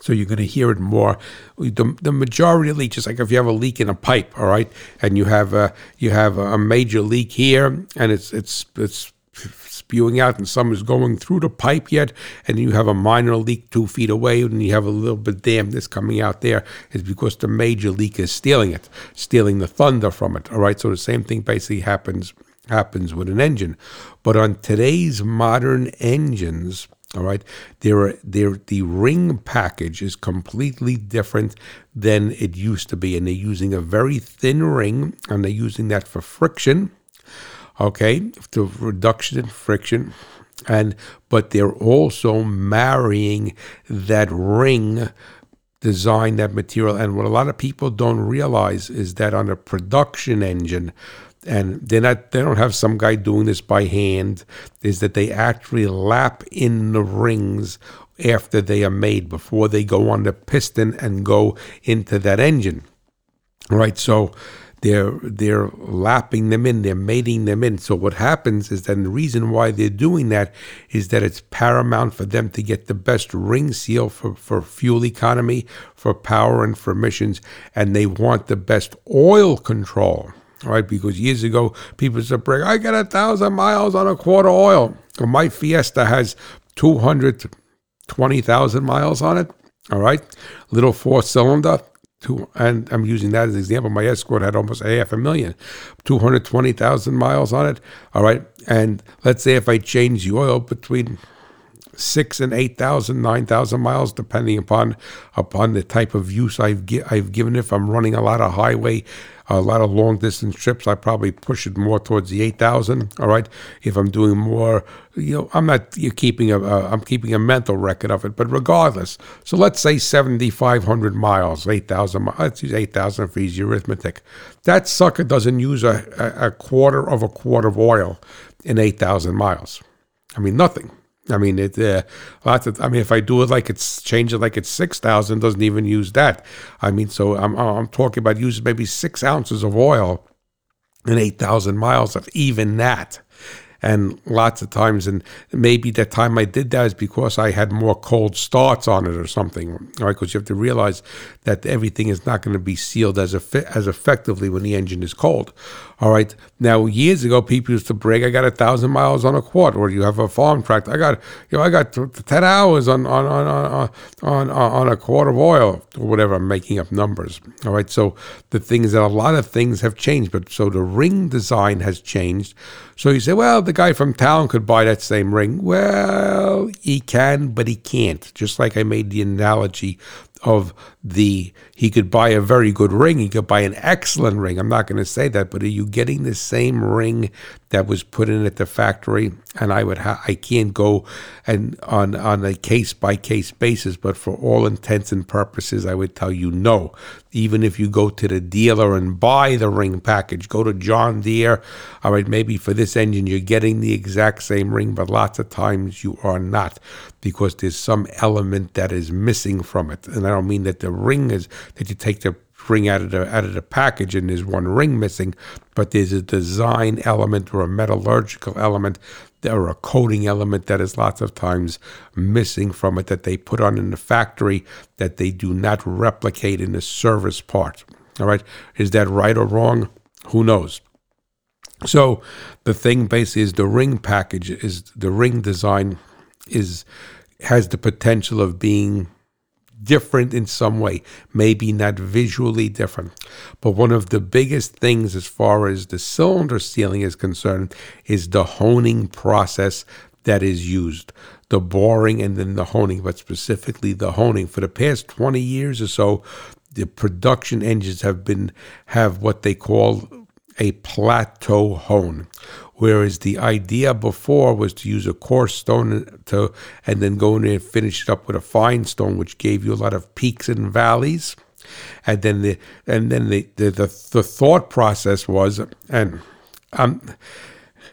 So you're going to hear it more. The, the majority of leaks, like if you have a leak in a pipe, all right, and you have a you have a major leak here, and it's it's it's spewing out, and some is going through the pipe yet, and you have a minor leak two feet away, and you have a little bit dampness coming out there, is because the major leak is stealing it, stealing the thunder from it. All right, so the same thing basically happens happens with an engine. But on today's modern engines, all right, there are there the ring package is completely different than it used to be, and they're using a very thin ring, and they're using that for friction. Okay, the reduction in friction, and but they're also marrying that ring design, that material. And what a lot of people don't realize is that on a production engine, and they're not they don't have some guy doing this by hand is that they actually lap in the rings after they are made before they go on the piston and go into that engine right so they're they're lapping them in, they're mating them in. So what happens is then the reason why they're doing that is that it's paramount for them to get the best ring seal for, for fuel economy, for power and for emissions, and they want the best oil control. Right, because years ago people said, "I got a thousand miles on a quart of oil." Well, my Fiesta has two hundred twenty thousand miles on it. All right, little four cylinder, Two, and I'm using that as an example. My Escort had almost a half a million, 220,000 miles on it. All right. And let's say if I change the oil between six and 8,000, 9,000 miles, depending upon upon the type of use I've, gi- I've given it. If I'm running a lot of highway, a lot of long distance trips, I probably push it more towards the 8,000. All right. If I'm doing more, you know, I'm not you're keeping a, uh, I'm keeping a mental record of it, but regardless. So let's say 7,500 miles, 8,000 miles. Let's use 8,000 for easy arithmetic. That sucker doesn't use a, a, a quarter of a quart of oil in 8,000 miles. I mean, nothing. I mean, it uh, lots of. I mean, if I do it like it's change it like it's six thousand, doesn't even use that. I mean, so I'm I'm talking about using maybe six ounces of oil and eight thousand miles of even that and lots of times and maybe the time i did that is because i had more cold starts on it or something right? Because you have to realize that everything is not going to be sealed as as effectively when the engine is cold all right? Now years ago people used to brag i got a thousand miles on a quart or you have a farm tractor. I got you know i got 10 hours on on on on on, on a quart of oil or whatever i'm making up numbers all right? So the thing is that a lot of things have changed but so the ring design has changed. So you say, well, the guy from town could buy that same ring. Well, he can, but he can't. Just like I made the analogy of the he could buy a very good ring he could buy an excellent ring i'm not going to say that but are you getting the same ring that was put in at the factory and i would ha- i can't go and on on a case by case basis but for all intents and purposes i would tell you no. Even if you go to the dealer and buy the ring package go to john deere all right maybe for this engine you're getting the exact same ring but lots of times you are not because there's some element that is missing from it. And i don't mean that the ring is that you take the ring out of the out of the package and there's one ring missing, but there's a design element or a metallurgical element or a coating element that is lots of times missing from it that they put on in the factory that they do not replicate in the service part. All right, is that right or wrong? Who knows? So the thing basically is the ring package is the ring design is has the potential of being different in some way, maybe not visually different. But one of the biggest things as far as the cylinder sealing is concerned is the honing process that is used. The boring and then the honing, but specifically the honing. For the past 20 years or so, the production engines have been have what they call a plateau hone, Whereas the idea before was to use a coarse stone to and then go in there and finish it up with a fine stone, which gave you a lot of peaks and valleys. And then the and then the the, the, the thought process was and I'm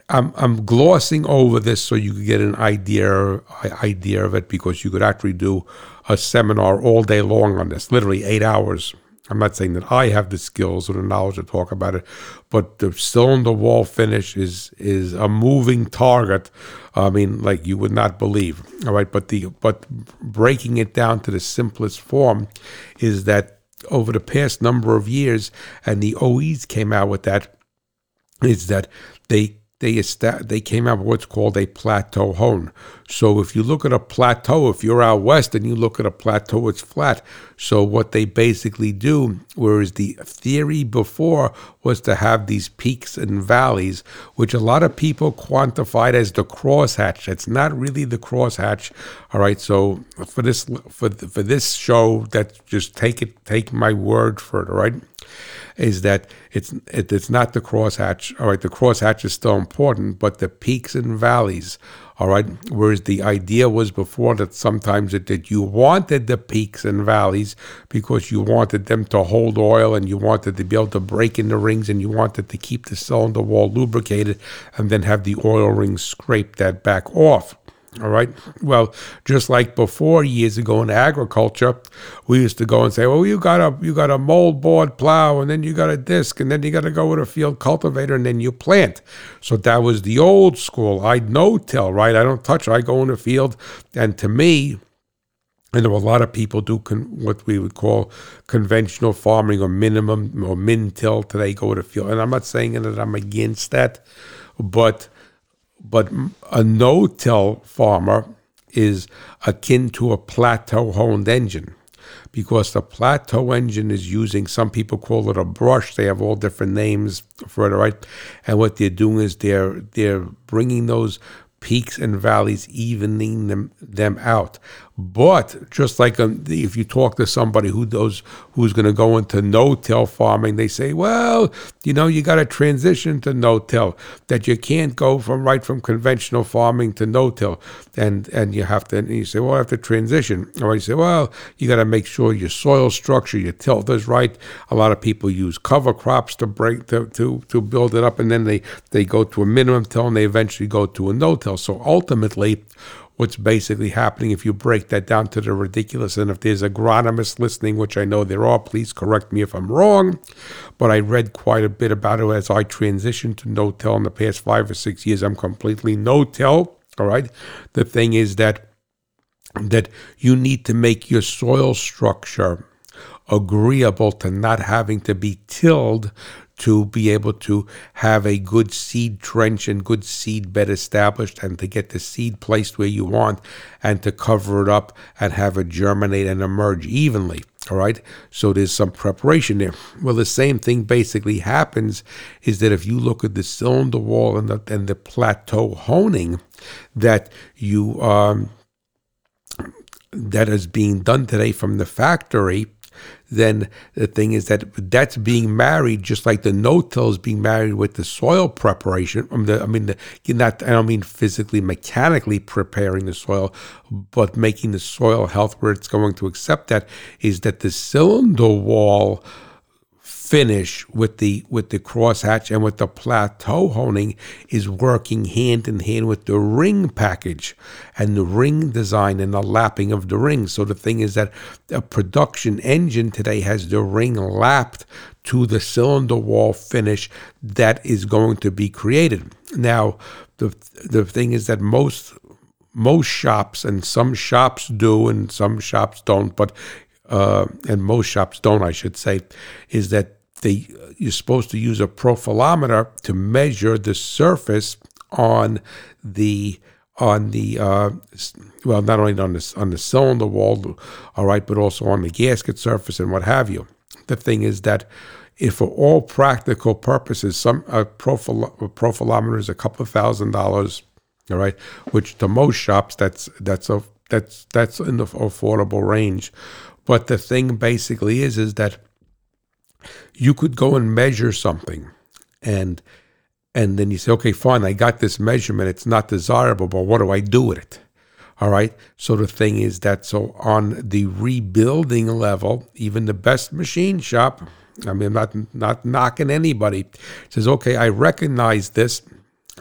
I'm I'm glossing over this so you could get an idea idea of it because you could actually do a seminar all day long on this, literally eight hours I'm not saying that I have the skills or the knowledge to talk about it, but the stone cylinder wall finish is is a moving target. I mean, like you would not believe. All right, but the but breaking it down to the simplest form is that over the past number of years, and the OEs came out with that, is that they they they came out with what's called a plateau hone. So if you look at a plateau, if you're out west and you look at a plateau, it's flat. So what they basically do, whereas the theory before was to have these peaks and valleys, which a lot of people quantified as the crosshatch. It's not really the crosshatch. All right. So for this for for this show, that just take it take my word for it. All right is that it's it, it's not the crosshatch. All right, the crosshatch is still important, but the peaks and valleys. All right, whereas the idea was before that sometimes it, that you wanted the peaks and valleys because you wanted them to hold oil and you wanted to be able to break in the rings and you wanted to keep the cylinder wall lubricated and then have the oil rings scrape that back off. All right. Well, just like before years ago in agriculture, we used to go and say, "Well, you got a you got a moldboard plow, and then you got a disc, and then you got to go with a field cultivator, and then you plant." So that was the old school. I no till, right? I don't touch. I go in the field, and to me, I know a lot of people do con- what we would call conventional farming or minimum or min till today go to field, and I'm not saying that I'm against that, but but a no-till farmer is akin to a plateau honed engine because the plateau engine is using some people call it a brush. They have all different names for it right? And what they're doing is they're they're bringing those peaks and valleys evening them, them out but just like um, if you talk to somebody who knows who's going to go into no-till farming, they say, "Well, you know, you got to transition to no-till. That you can't go from right from conventional farming to no-till, and and you have to." And you say, "Well, I have to transition." Or you say, "Well, you got to make sure your soil structure, your tilth is right." A lot of people use cover crops to break to to to build it up, and then they they go to a minimum till, and they eventually go to a no-till. So ultimately what's basically happening if you break that down to the ridiculous. And if there's agronomists listening, which I know there are, please correct me if I'm wrong. But I read quite a bit about it as I transitioned to no-till in the past five or six years. I'm completely no-till. All right. The thing is that that you need to make your soil structure agreeable to not having to be tilled to be able to have a good seed trench and good seed bed established and to get the seed placed where you want and to cover it up and have it germinate and emerge evenly. All right. So there's some preparation there. Well, the same thing basically happens is that if you look at the cylinder wall and the, and the plateau honing that you, um, that is being done today from the factory, then the thing is that that's being married just like the no-till is being married with the soil preparation. I mean, the, I mean, the, not I don't mean physically, mechanically preparing the soil, but making the soil health where it's going to accept that is that the cylinder wall finish with the with the crosshatch and with the plateau honing is working hand in hand with the ring package and the ring design and the lapping of the ring. So the thing is that a production engine today has the ring lapped to the cylinder wall finish that is going to be created. Now the the thing is that most most shops and some shops do and some shops don't, but uh, and most shops don't, I should say, is that they you're supposed to use a profilometer to measure the surface on the on the uh, well, not only on the on the cylinder wall, all right, but also on the gasket surface and what have you. The thing is that if for all practical purposes, some a profil, a profilometer is a couple of thousand dollars, all right, which to most shops that's that's a that's that's in the affordable range. But the thing basically is is that you could go and measure something and and then you say, okay, fine, I got this measurement. It's not desirable, but what do I do with it? All right. So the thing is that so on the rebuilding level, even the best machine shop, I mean, I'm not not knocking anybody, says, okay, I recognize this.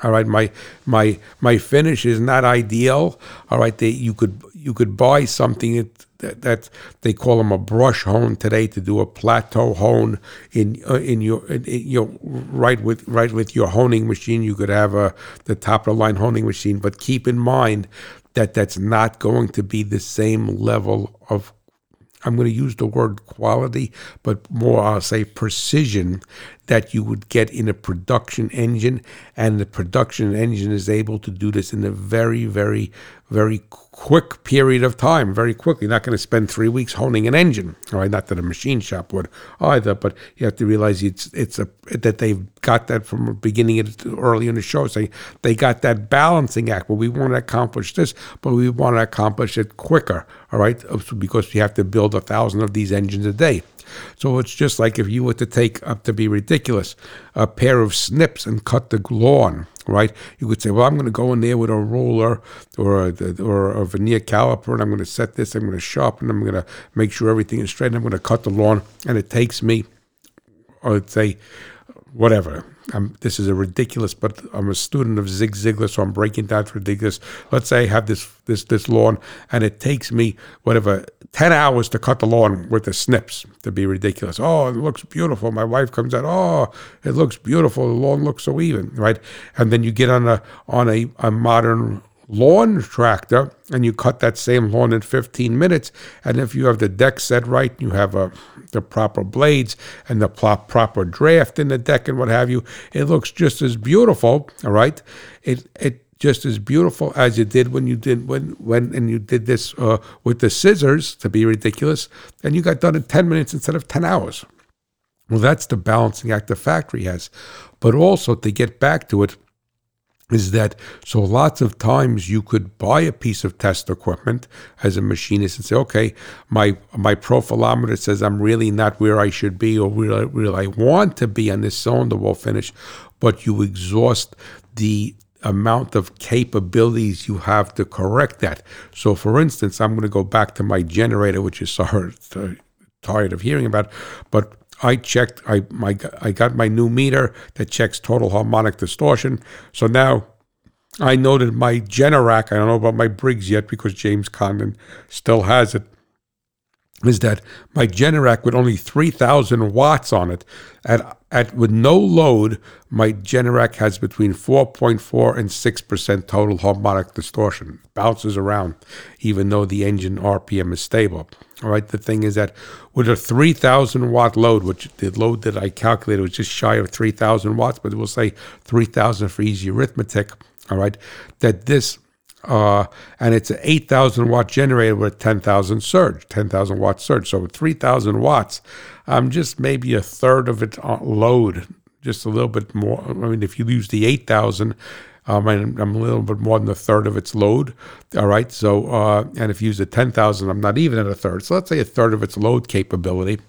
All right, my my my finish is not ideal. All right, they, you could you could buy something that, that, that they call them a brush hone today to do a plateau hone in uh, in your in, in, right with right with your honing machine. You could have a the top of the line honing machine, but keep in mind that that's not going to be the same level of I'm going to use the word quality, but more I'll say precision that you would get in a production engine. And the production engine is able to do this in a very, very, very quick period of time, very quickly. You're not going to spend three weeks honing an engine, all right? Not that a machine shop would either, but you have to realize it's it's a that they've got that from the beginning of early in the show, saying they got that balancing act. Well, we want to accomplish this, but we want to accomplish it quicker, all right? Because we have to build a thousand of these engines a day. So it's just like if you were to take up to be ridiculous a pair of snips and cut the lawn, right? You could say, well, I'm going to go in there with a roller or a, or a vernier caliper, and I'm going to set this, I'm going to sharpen, I'm going to make sure everything is straight, and I'm going to cut the lawn, and it takes me, let's say, whatever, I'm, this is a ridiculous, but I'm a student of Zig Ziglar, so I'm breaking down ridiculous. Let's say I have this this this lawn, and it takes me whatever ten hours to cut the lawn with the snips to be ridiculous. Oh, it looks beautiful. My wife comes out. Oh, it looks beautiful. The lawn looks so even, right? And then you get on a on a, a modern lawn tractor and you cut that same lawn in 15 minutes. And if you have the deck set right you have a, the proper blades and the proper draft in the deck and what have you it looks just as beautiful all right? It it just as beautiful as you did when you did when when and you did this uh, with the scissors to be ridiculous and you got done in 10 minutes instead of 10 hours. Well that's the balancing act the factory has. But also to get back to it is that so lots of times you could buy a piece of test equipment as a machinist and say, okay, my my profilometer says I'm really not where I should be or where, where I want to be on this cylinder wall finish, but you exhaust the amount of capabilities you have to correct that. So, for instance, I'm going to go back to my generator, which is *laughs* sorry, tired of hearing about, but I checked. I my I got my new meter that checks total harmonic distortion. So now I know that my Generac. I don't know about my Briggs yet because James Condon still has it. Is that my Generac with only three thousand watts on it at at with no load? My Generac has between four point four and six percent total harmonic distortion. Bounces around, even though the engine RPM is stable. All right. The thing is that with a 3,000 watt load, which the load that I calculated was just shy of 3,000 watts, but we'll say 3,000 for easy arithmetic. All right. That this, uh, and it's an 8,000 watt generator with 10,000 surge, 10,000 watt surge. So with 3,000 watts, I'm just maybe a third of its uh, load, just a little bit more. I mean, if you use the 8,000, um, I'm, I'm, a little bit more than a third of its load. All right. So, uh, and if you use the 10,000, I'm not even at a third. So let's say a third of its load capability.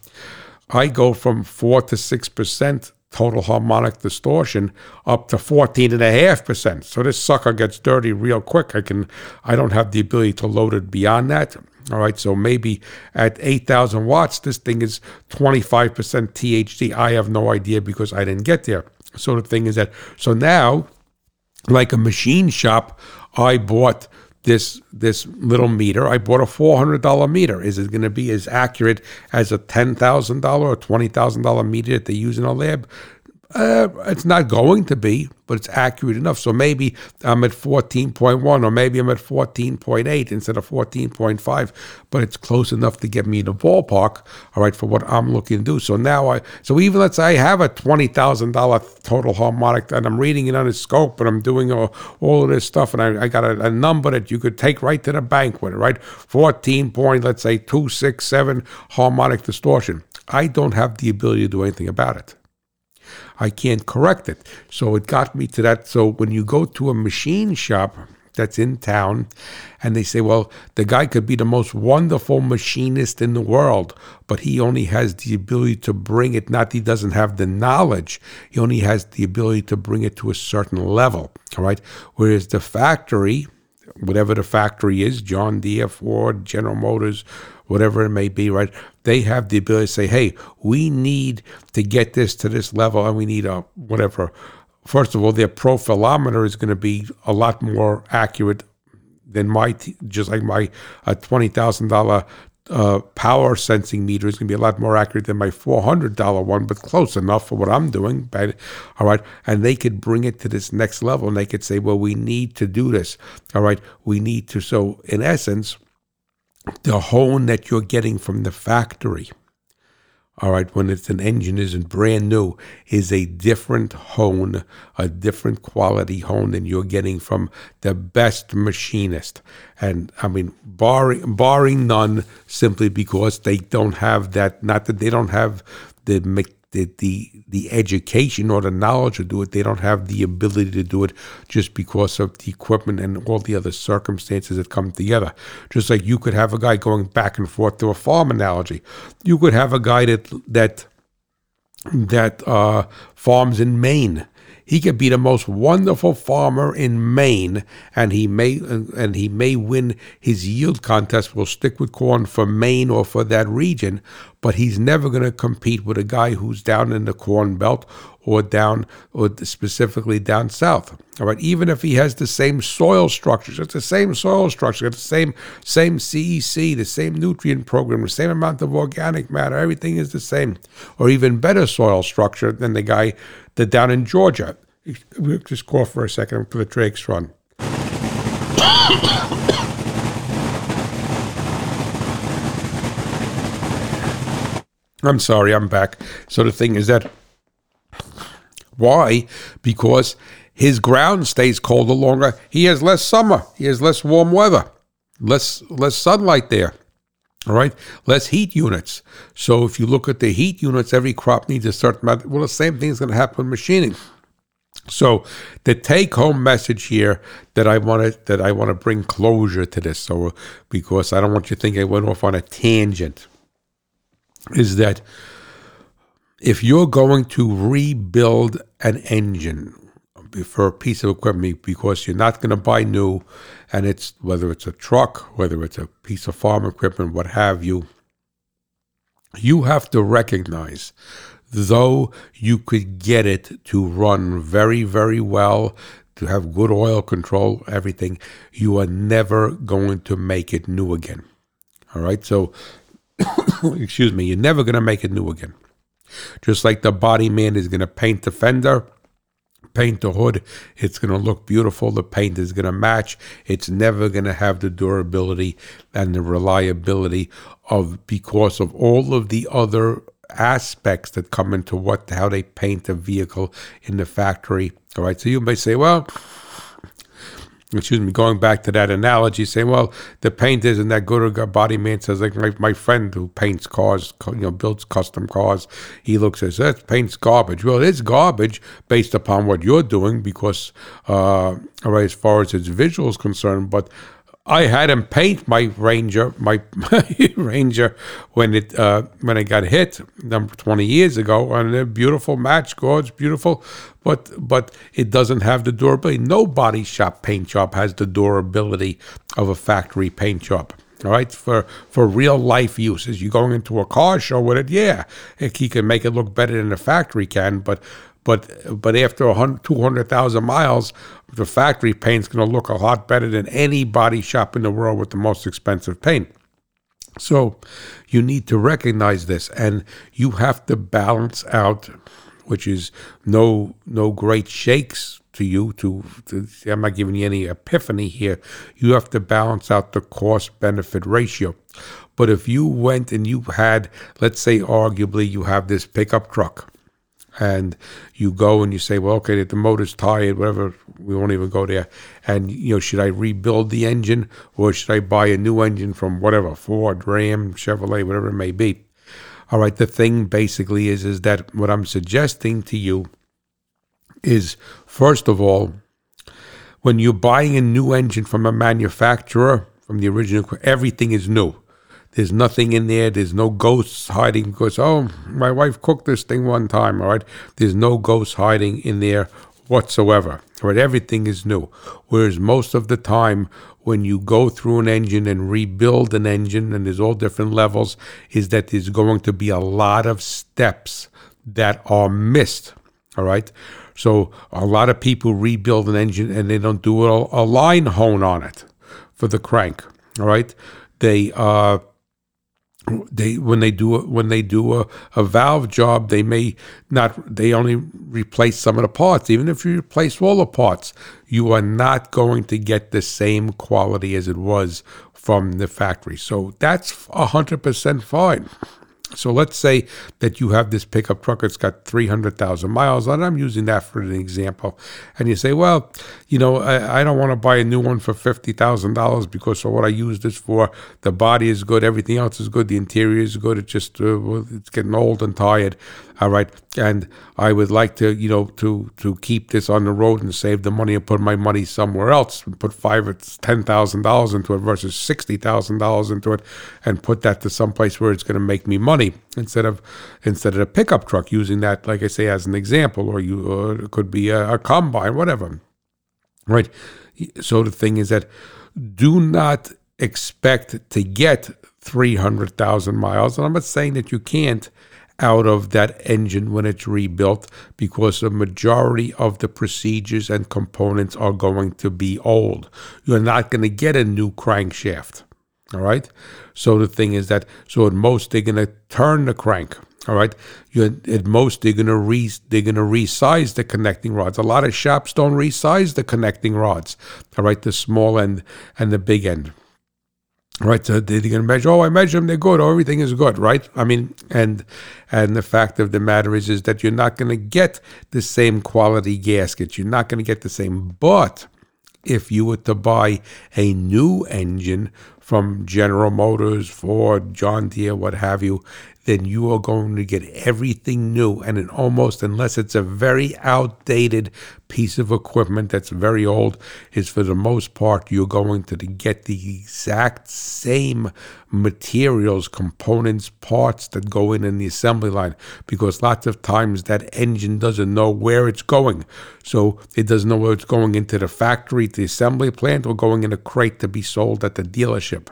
I go from 4 to 6% total harmonic distortion up to 14.5%. So this sucker gets dirty real quick. I can, I don't have the ability to load it beyond that. All right, so maybe at 8,000 watts, this thing is 25% THD. I have no idea because I didn't get there. So the thing is that, so now like a machine shop, I bought this this little meter. I bought a four hundred dollar meter. Is it going to be as accurate as a ten thousand dollar or twenty thousand dollar meter that they use in a lab? Uh, it's not going to be, but it's accurate enough. So maybe I'm at 14.1 or maybe I'm at 14.8 instead of 14.5, but it's close enough to get me in the ballpark, all right, for what I'm looking to do. So now I, so even let's say I have a $20,000 total harmonic and I'm reading it on a scope and I'm doing all, all of this stuff and I, I got a, a, number that you could take right to the bank with it, right? 14 point, let's say 267 harmonic distortion. I don't have the ability to do anything about it. I can't correct it. So it got me to that. So when you go to a machine shop that's in town and they say, well, the guy could be the most wonderful machinist in the world, but he only has the ability to bring it, not he doesn't have the knowledge, he only has the ability to bring it to a certain level. All right. Whereas the factory, whatever the factory is, John Deere, Ford, General Motors, whatever it may be, right? They have the ability to say, hey, we need to get this to this level and we need a whatever. First of all, their profilometer is going to be a lot more accurate than my, just like my uh, $20,000 uh, power sensing meter is going to be a lot more accurate than my $400 one, but close enough for what I'm doing. But, all right. And they could bring it to this next level and they could say, well, we need to do this. All right. We need to. So, in essence, the hone that you're getting from the factory, all right, when it's an engine isn't brand new, is a different hone, a different quality hone than you're getting from the best machinist. And I mean, barring barring none, simply because they don't have that. Not that they don't have the the, the the education or the knowledge to do it. They don't have the ability to do it just because of the equipment and all the other circumstances that come together. Just like you could have a guy going back and forth to a farm analogy. You could have a guy that that that uh, farms in Maine he could be the most wonderful farmer in Maine, and he may and he may win his yield contest. Will stick with corn for Maine or for that region, but he's never going to compete with a guy who's down in the Corn Belt or down, or specifically down south. All right, even if he has the same soil structures, it's the same soil structure, it's the same same CEC, the same nutrient program, the same amount of organic matter, everything is the same, or even better soil structure than the guy that down in Georgia. Just cough for a second for the Drake's run. *coughs* I'm sorry, I'm back. So the thing is that why? Because his ground stays colder longer. He has less summer. He has less warm weather, less less sunlight there. All right, less heat units. So if you look at the heat units, every crop needs a certain amount. Well, the same thing is going to happen with machining. So the take-home message here that I want to that I want to bring closure to this, so because I don't want you to think I went off on a tangent is that if you're going to rebuild an engine for a piece of equipment because you're not going to buy new and it's whether it's a truck whether it's a piece of farm equipment what have you you have to recognize though you could get it to run very very well to have good oil control everything you are never going to make it new again all right so *coughs* excuse me, you're never going to make it new again. Just like the body man is going to paint the fender, paint the hood, it's going to look beautiful. The paint is going to match. It's never going to have the durability and the reliability of because of all of the other aspects that come into what how they paint a vehicle in the factory. All right, so you may say, well, excuse me, going back to that analogy, saying, well, the paint isn't that good. A body man says, like my, my friend who paints cars, you know, builds custom cars, he looks at that paint's garbage. Well, it's garbage based upon what you're doing because, uh, right, as far as its visual is concerned, but I had him paint my Ranger, my, my *laughs* Ranger, when it uh, when it got hit number twenty years ago, and a beautiful match, gorgeous, beautiful, but but it doesn't have the durability. No body shop paint job has the durability of a factory paint job. All right, for for real life uses, you're going into a car show with it, yeah, he can make it look better than the factory can, but but but after 200,000 miles, the factory paint's going to look a lot better than any body shop in the world with the most expensive paint. So you need to recognize this, and you have to balance out, which is no no great shakes to you. To, to I'm not giving you any epiphany here. You have to balance out the cost benefit ratio. But if you went and you had, let's say, arguably, you have this pickup truck and you go and you say, well, okay, the motor's tired, whatever, we won't even go there. And, you know, should I rebuild the engine or should I buy a new engine from whatever, Ford, Ram, Chevrolet, whatever it may be? All right, the thing basically is, is that what I'm suggesting to you is, first of all, when you're buying a new engine from a manufacturer, from the original, everything is new. There's nothing in there. There's no ghosts hiding because, oh, my wife cooked this thing one time, all right? There's no ghosts hiding in there whatsoever, all right? Everything is new. Whereas most of the time, when you go through an engine and rebuild an engine, and there's all different levels, is that there's going to be a lot of steps that are missed, all right? So a lot of people rebuild an engine and they don't do a, line hone on it for the crank, all right? They, uh, they when they do a, when they do a, a valve job they may not they only replace some of the parts. Even if you replace all the parts you are not going to get the same quality as it was from the factory. So that's 100% fine so let's say that you have this pickup truck, it's got 300,000 miles on it. I'm using that for an example. And you say, well, you know, I, I don't want to buy a new one for $50,000 because of what I use this for. The body is good, everything else is good, the interior is good. It just, uh, it's getting old and tired. All right. And I would like to, you know, to, to keep this on the road and save the money and put my money somewhere else and put five or $10,000 into it versus $60,000 into it and put that to someplace where it's going to make me money instead of, instead of a pickup truck using that, like I say, as an example, or you, or it could be a, a combine, whatever. Right. So the thing is that do not expect to get 300,000 miles. And I'm not saying that you can't out of that engine when it's rebuilt because the majority of the procedures and components are going to be old. You're not going to get a new crankshaft. All right. So the thing is that so at most they're to turn the crank. All right. You at most they're to re they're to resize the connecting rods. A lot of shops don't resize the connecting rods. All right, the small end and the big end right so they're going to measure oh i measure them they're good oh, everything is good right i mean and and the fact of the matter is is that you're not going to get the same quality gaskets you're not going to get the same but if you were to buy a new engine from General Motors, Ford, John Deere, what have you, then you are going to get everything new. And in almost, unless it's a very outdated piece of equipment that's very old, is for the most part, you're going to get the exact same materials, components, parts that go in in the assembly line. Because lots of times that engine doesn't know where it's going. So it doesn't know where it's going into the factory, the assembly plant, or going in a crate to be sold at the dealership.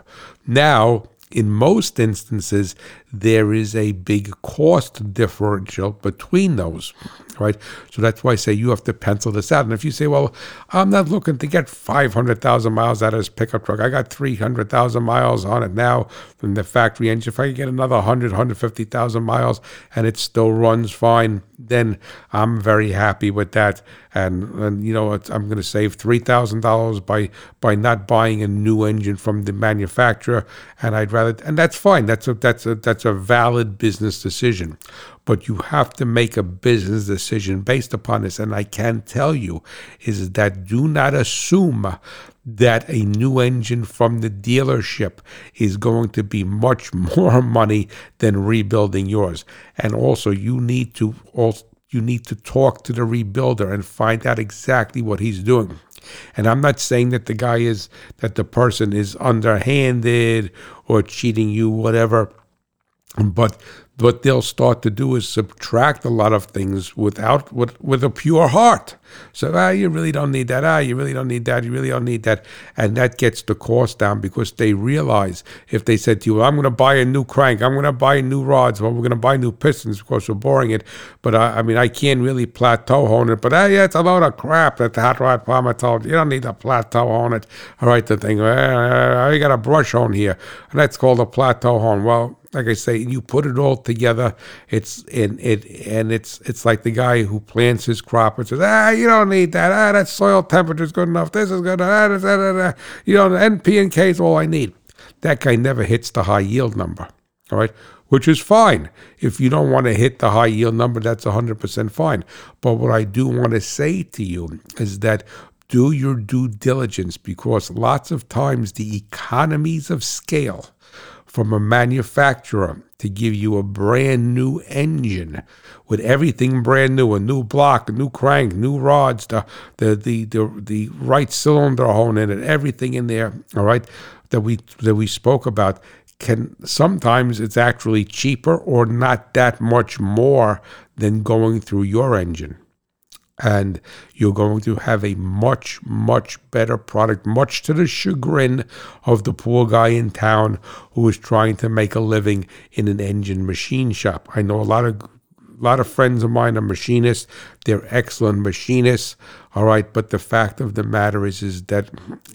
Now, in most instances, there is a big cost differential between those, right? So that's why I say you have to pencil this out. And if you say, well, I'm not looking to get 500,000 miles out of this pickup truck, I got 300,000 miles on it now from the factory engine. If I get another 100, 150,000 miles and it still runs fine, then I'm very happy with that. And, and you know, I'm going to save $3,000 by by not buying a new engine from the manufacturer. And I'd rather, and that's fine. That's a, that's a, that's a valid business decision. But you have to make a business decision based upon this. And I can tell you is that do not assume that a new engine from the dealership is going to be much *laughs* more money than rebuilding yours. And also you need to also you need to talk to the rebuilder and find out exactly what he's doing. And I'm not saying that the guy is that the person is underhanded or cheating you, whatever. But what they'll start to do is subtract a lot of things without with with a pure heart. So ah, you really don't need that. Ah, you really don't need that. You really don't need that, and that gets the cost down because they realize if they said to you, well, "I'm going to buy a new crank. I'm going to buy new rods. Well, we're going to buy new pistons because we're boring it." But I, I mean, I can't really plateau hone it. But ah, yeah, it's a load of crap that the hot rod farmer told you. Don't need a plateau hone it. All right, the thing. Uh, you got a brush hone here, and that's called a plateau hone. Well like I say, you put it all together. It's in it, and it's it's like the guy who plants his crop and says, ah, you don't need that. Ah, that soil temperature is good enough. This is good. Ah, da, da, da, You know, NP and K is all I need. That guy never hits the high yield number. All right, which is fine. If you don't want to hit the high yield number, that's 100% fine. But what I do want to say to you is that do your due diligence because lots of times the economies of scale from a manufacturer to give you a brand new engine with everything brand new, a new block, a new crank, new rods, the the the the, the right cylinder hone in it, everything in there, all right, that we that we spoke about can sometimes it's actually cheaper or not that much more than going through your engine and you're going to have a much, much better product, much to the chagrin of the poor guy in town who is trying to make a living in an engine machine shop. I know a lot of a lot of friends of mine are machinists. They're excellent machinists. All right, but the fact of the matter is, is that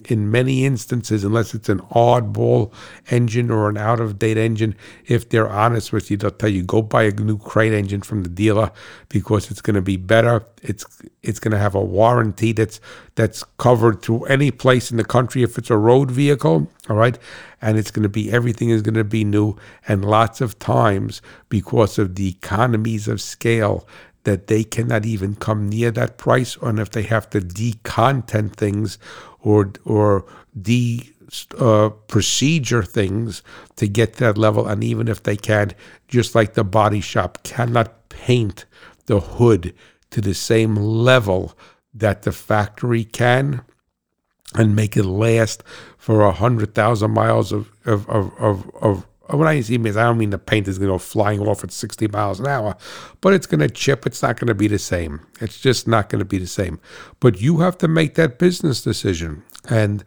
in many instances, unless it's an oddball engine or an out of date engine, if they're honest with you, they'll tell you go buy a new crate engine from the dealer because it's going to be better. It's it's going to have a warranty that's that's covered through any place in the country if it's a road vehicle. All right, and it's going to be everything is going to be new, and lots of times because of the economies of scale that they cannot even come near that price, and if they have to decontent things or or de uh, procedure things to get that level, and even if they can, just like the body shop cannot paint the hood to the same level that the factory can and make it last for a hundred thousand miles of of, of, of, of when I see means I don't mean the paint is going to go flying off at 60 miles an hour, but it's going to chip. It's not going to be the same. It's just not going to be the same. But you have to make that business decision. and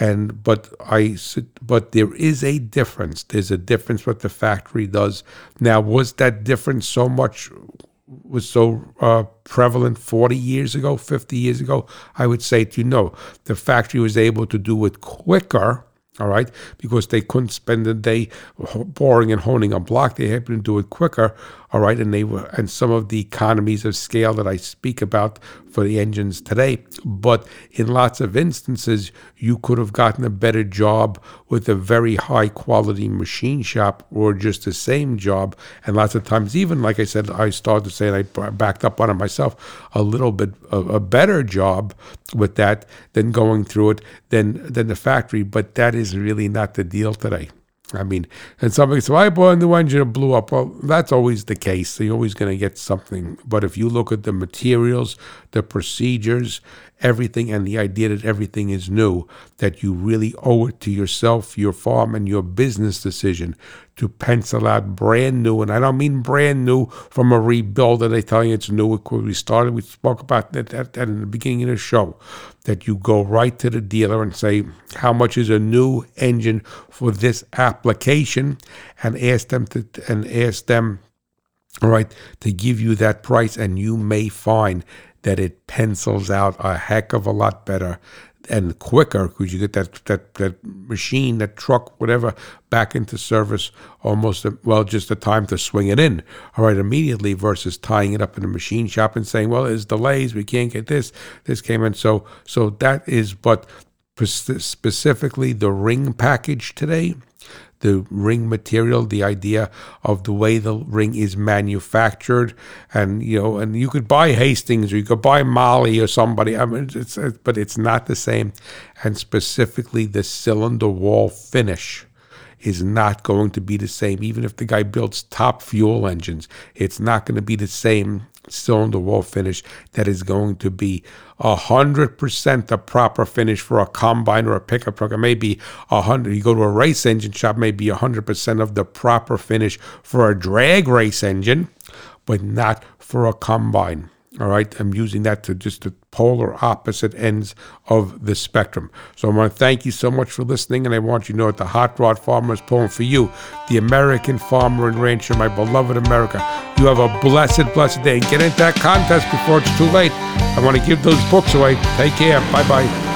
and but I but there is a difference. There's a difference what the factory does. Now, was that difference so much was so uh, prevalent 40 years ago, 50 years ago? I would say to you, no. The factory was able to do it quicker all right, because they couldn't spend the day boring and honing a block. They happened to do it quicker, all right, and they were and some of the economies of scale that I speak about for the engines today. But in lots of instances, you could have gotten a better job with a very high quality machine shop or just the same job. And lots of times, even like I said, I started to say, and I backed up on it myself, a little bit of a better job with that than going through it than than the factory. But that is really not the deal today. I mean, and somebody well, I bought a new engine, it blew up. Well, that's always the case. You're always going to get something. But if you look at the materials, the procedures, everything, and the idea that everything is new, that you really owe it to yourself, your farm, and your business decision to pencil out brand new. And I don't mean brand new from a rebuild that they tell you it's new. We started, we spoke about that, that, that in the beginning of the show, that you go right to the dealer and say, how much is a new engine for this application? And ask them to, and ask them, all right, to give you that price. And you may find that it pencils out a heck of a lot better and quicker because you get that, that that machine, that truck, whatever, back into service almost well just the time to swing it in, all right, immediately versus tying it up in a machine shop and saying, well, there's delays, we can't get this, this came in. So so that is but specifically the ring package today the ring material, the idea of the way the ring is manufactured, and you know, and you could buy Hastings or you could buy Mahle or somebody. I mean, it's, but it's not the same, and specifically the cylinder wall finish is not going to be the same. Even if the guy builds top fuel engines, it's not going to be the same cylinder wall finish that is going to be a hundred percent the proper finish for a combine or a pickup truck. It may be a hundred. You go to a race engine shop, maybe a hundred percent of the proper finish for a drag race engine, but not for a combine. All right, I'm using that to just the polar opposite ends of the spectrum. So I want to thank you so much for listening, and I want you to know that the Hot Rod Farmer is pulling for you, the American farmer and rancher, my beloved America. You have a blessed, blessed day, get into that contest before it's too late. I want to give those books away. Take care. Bye bye.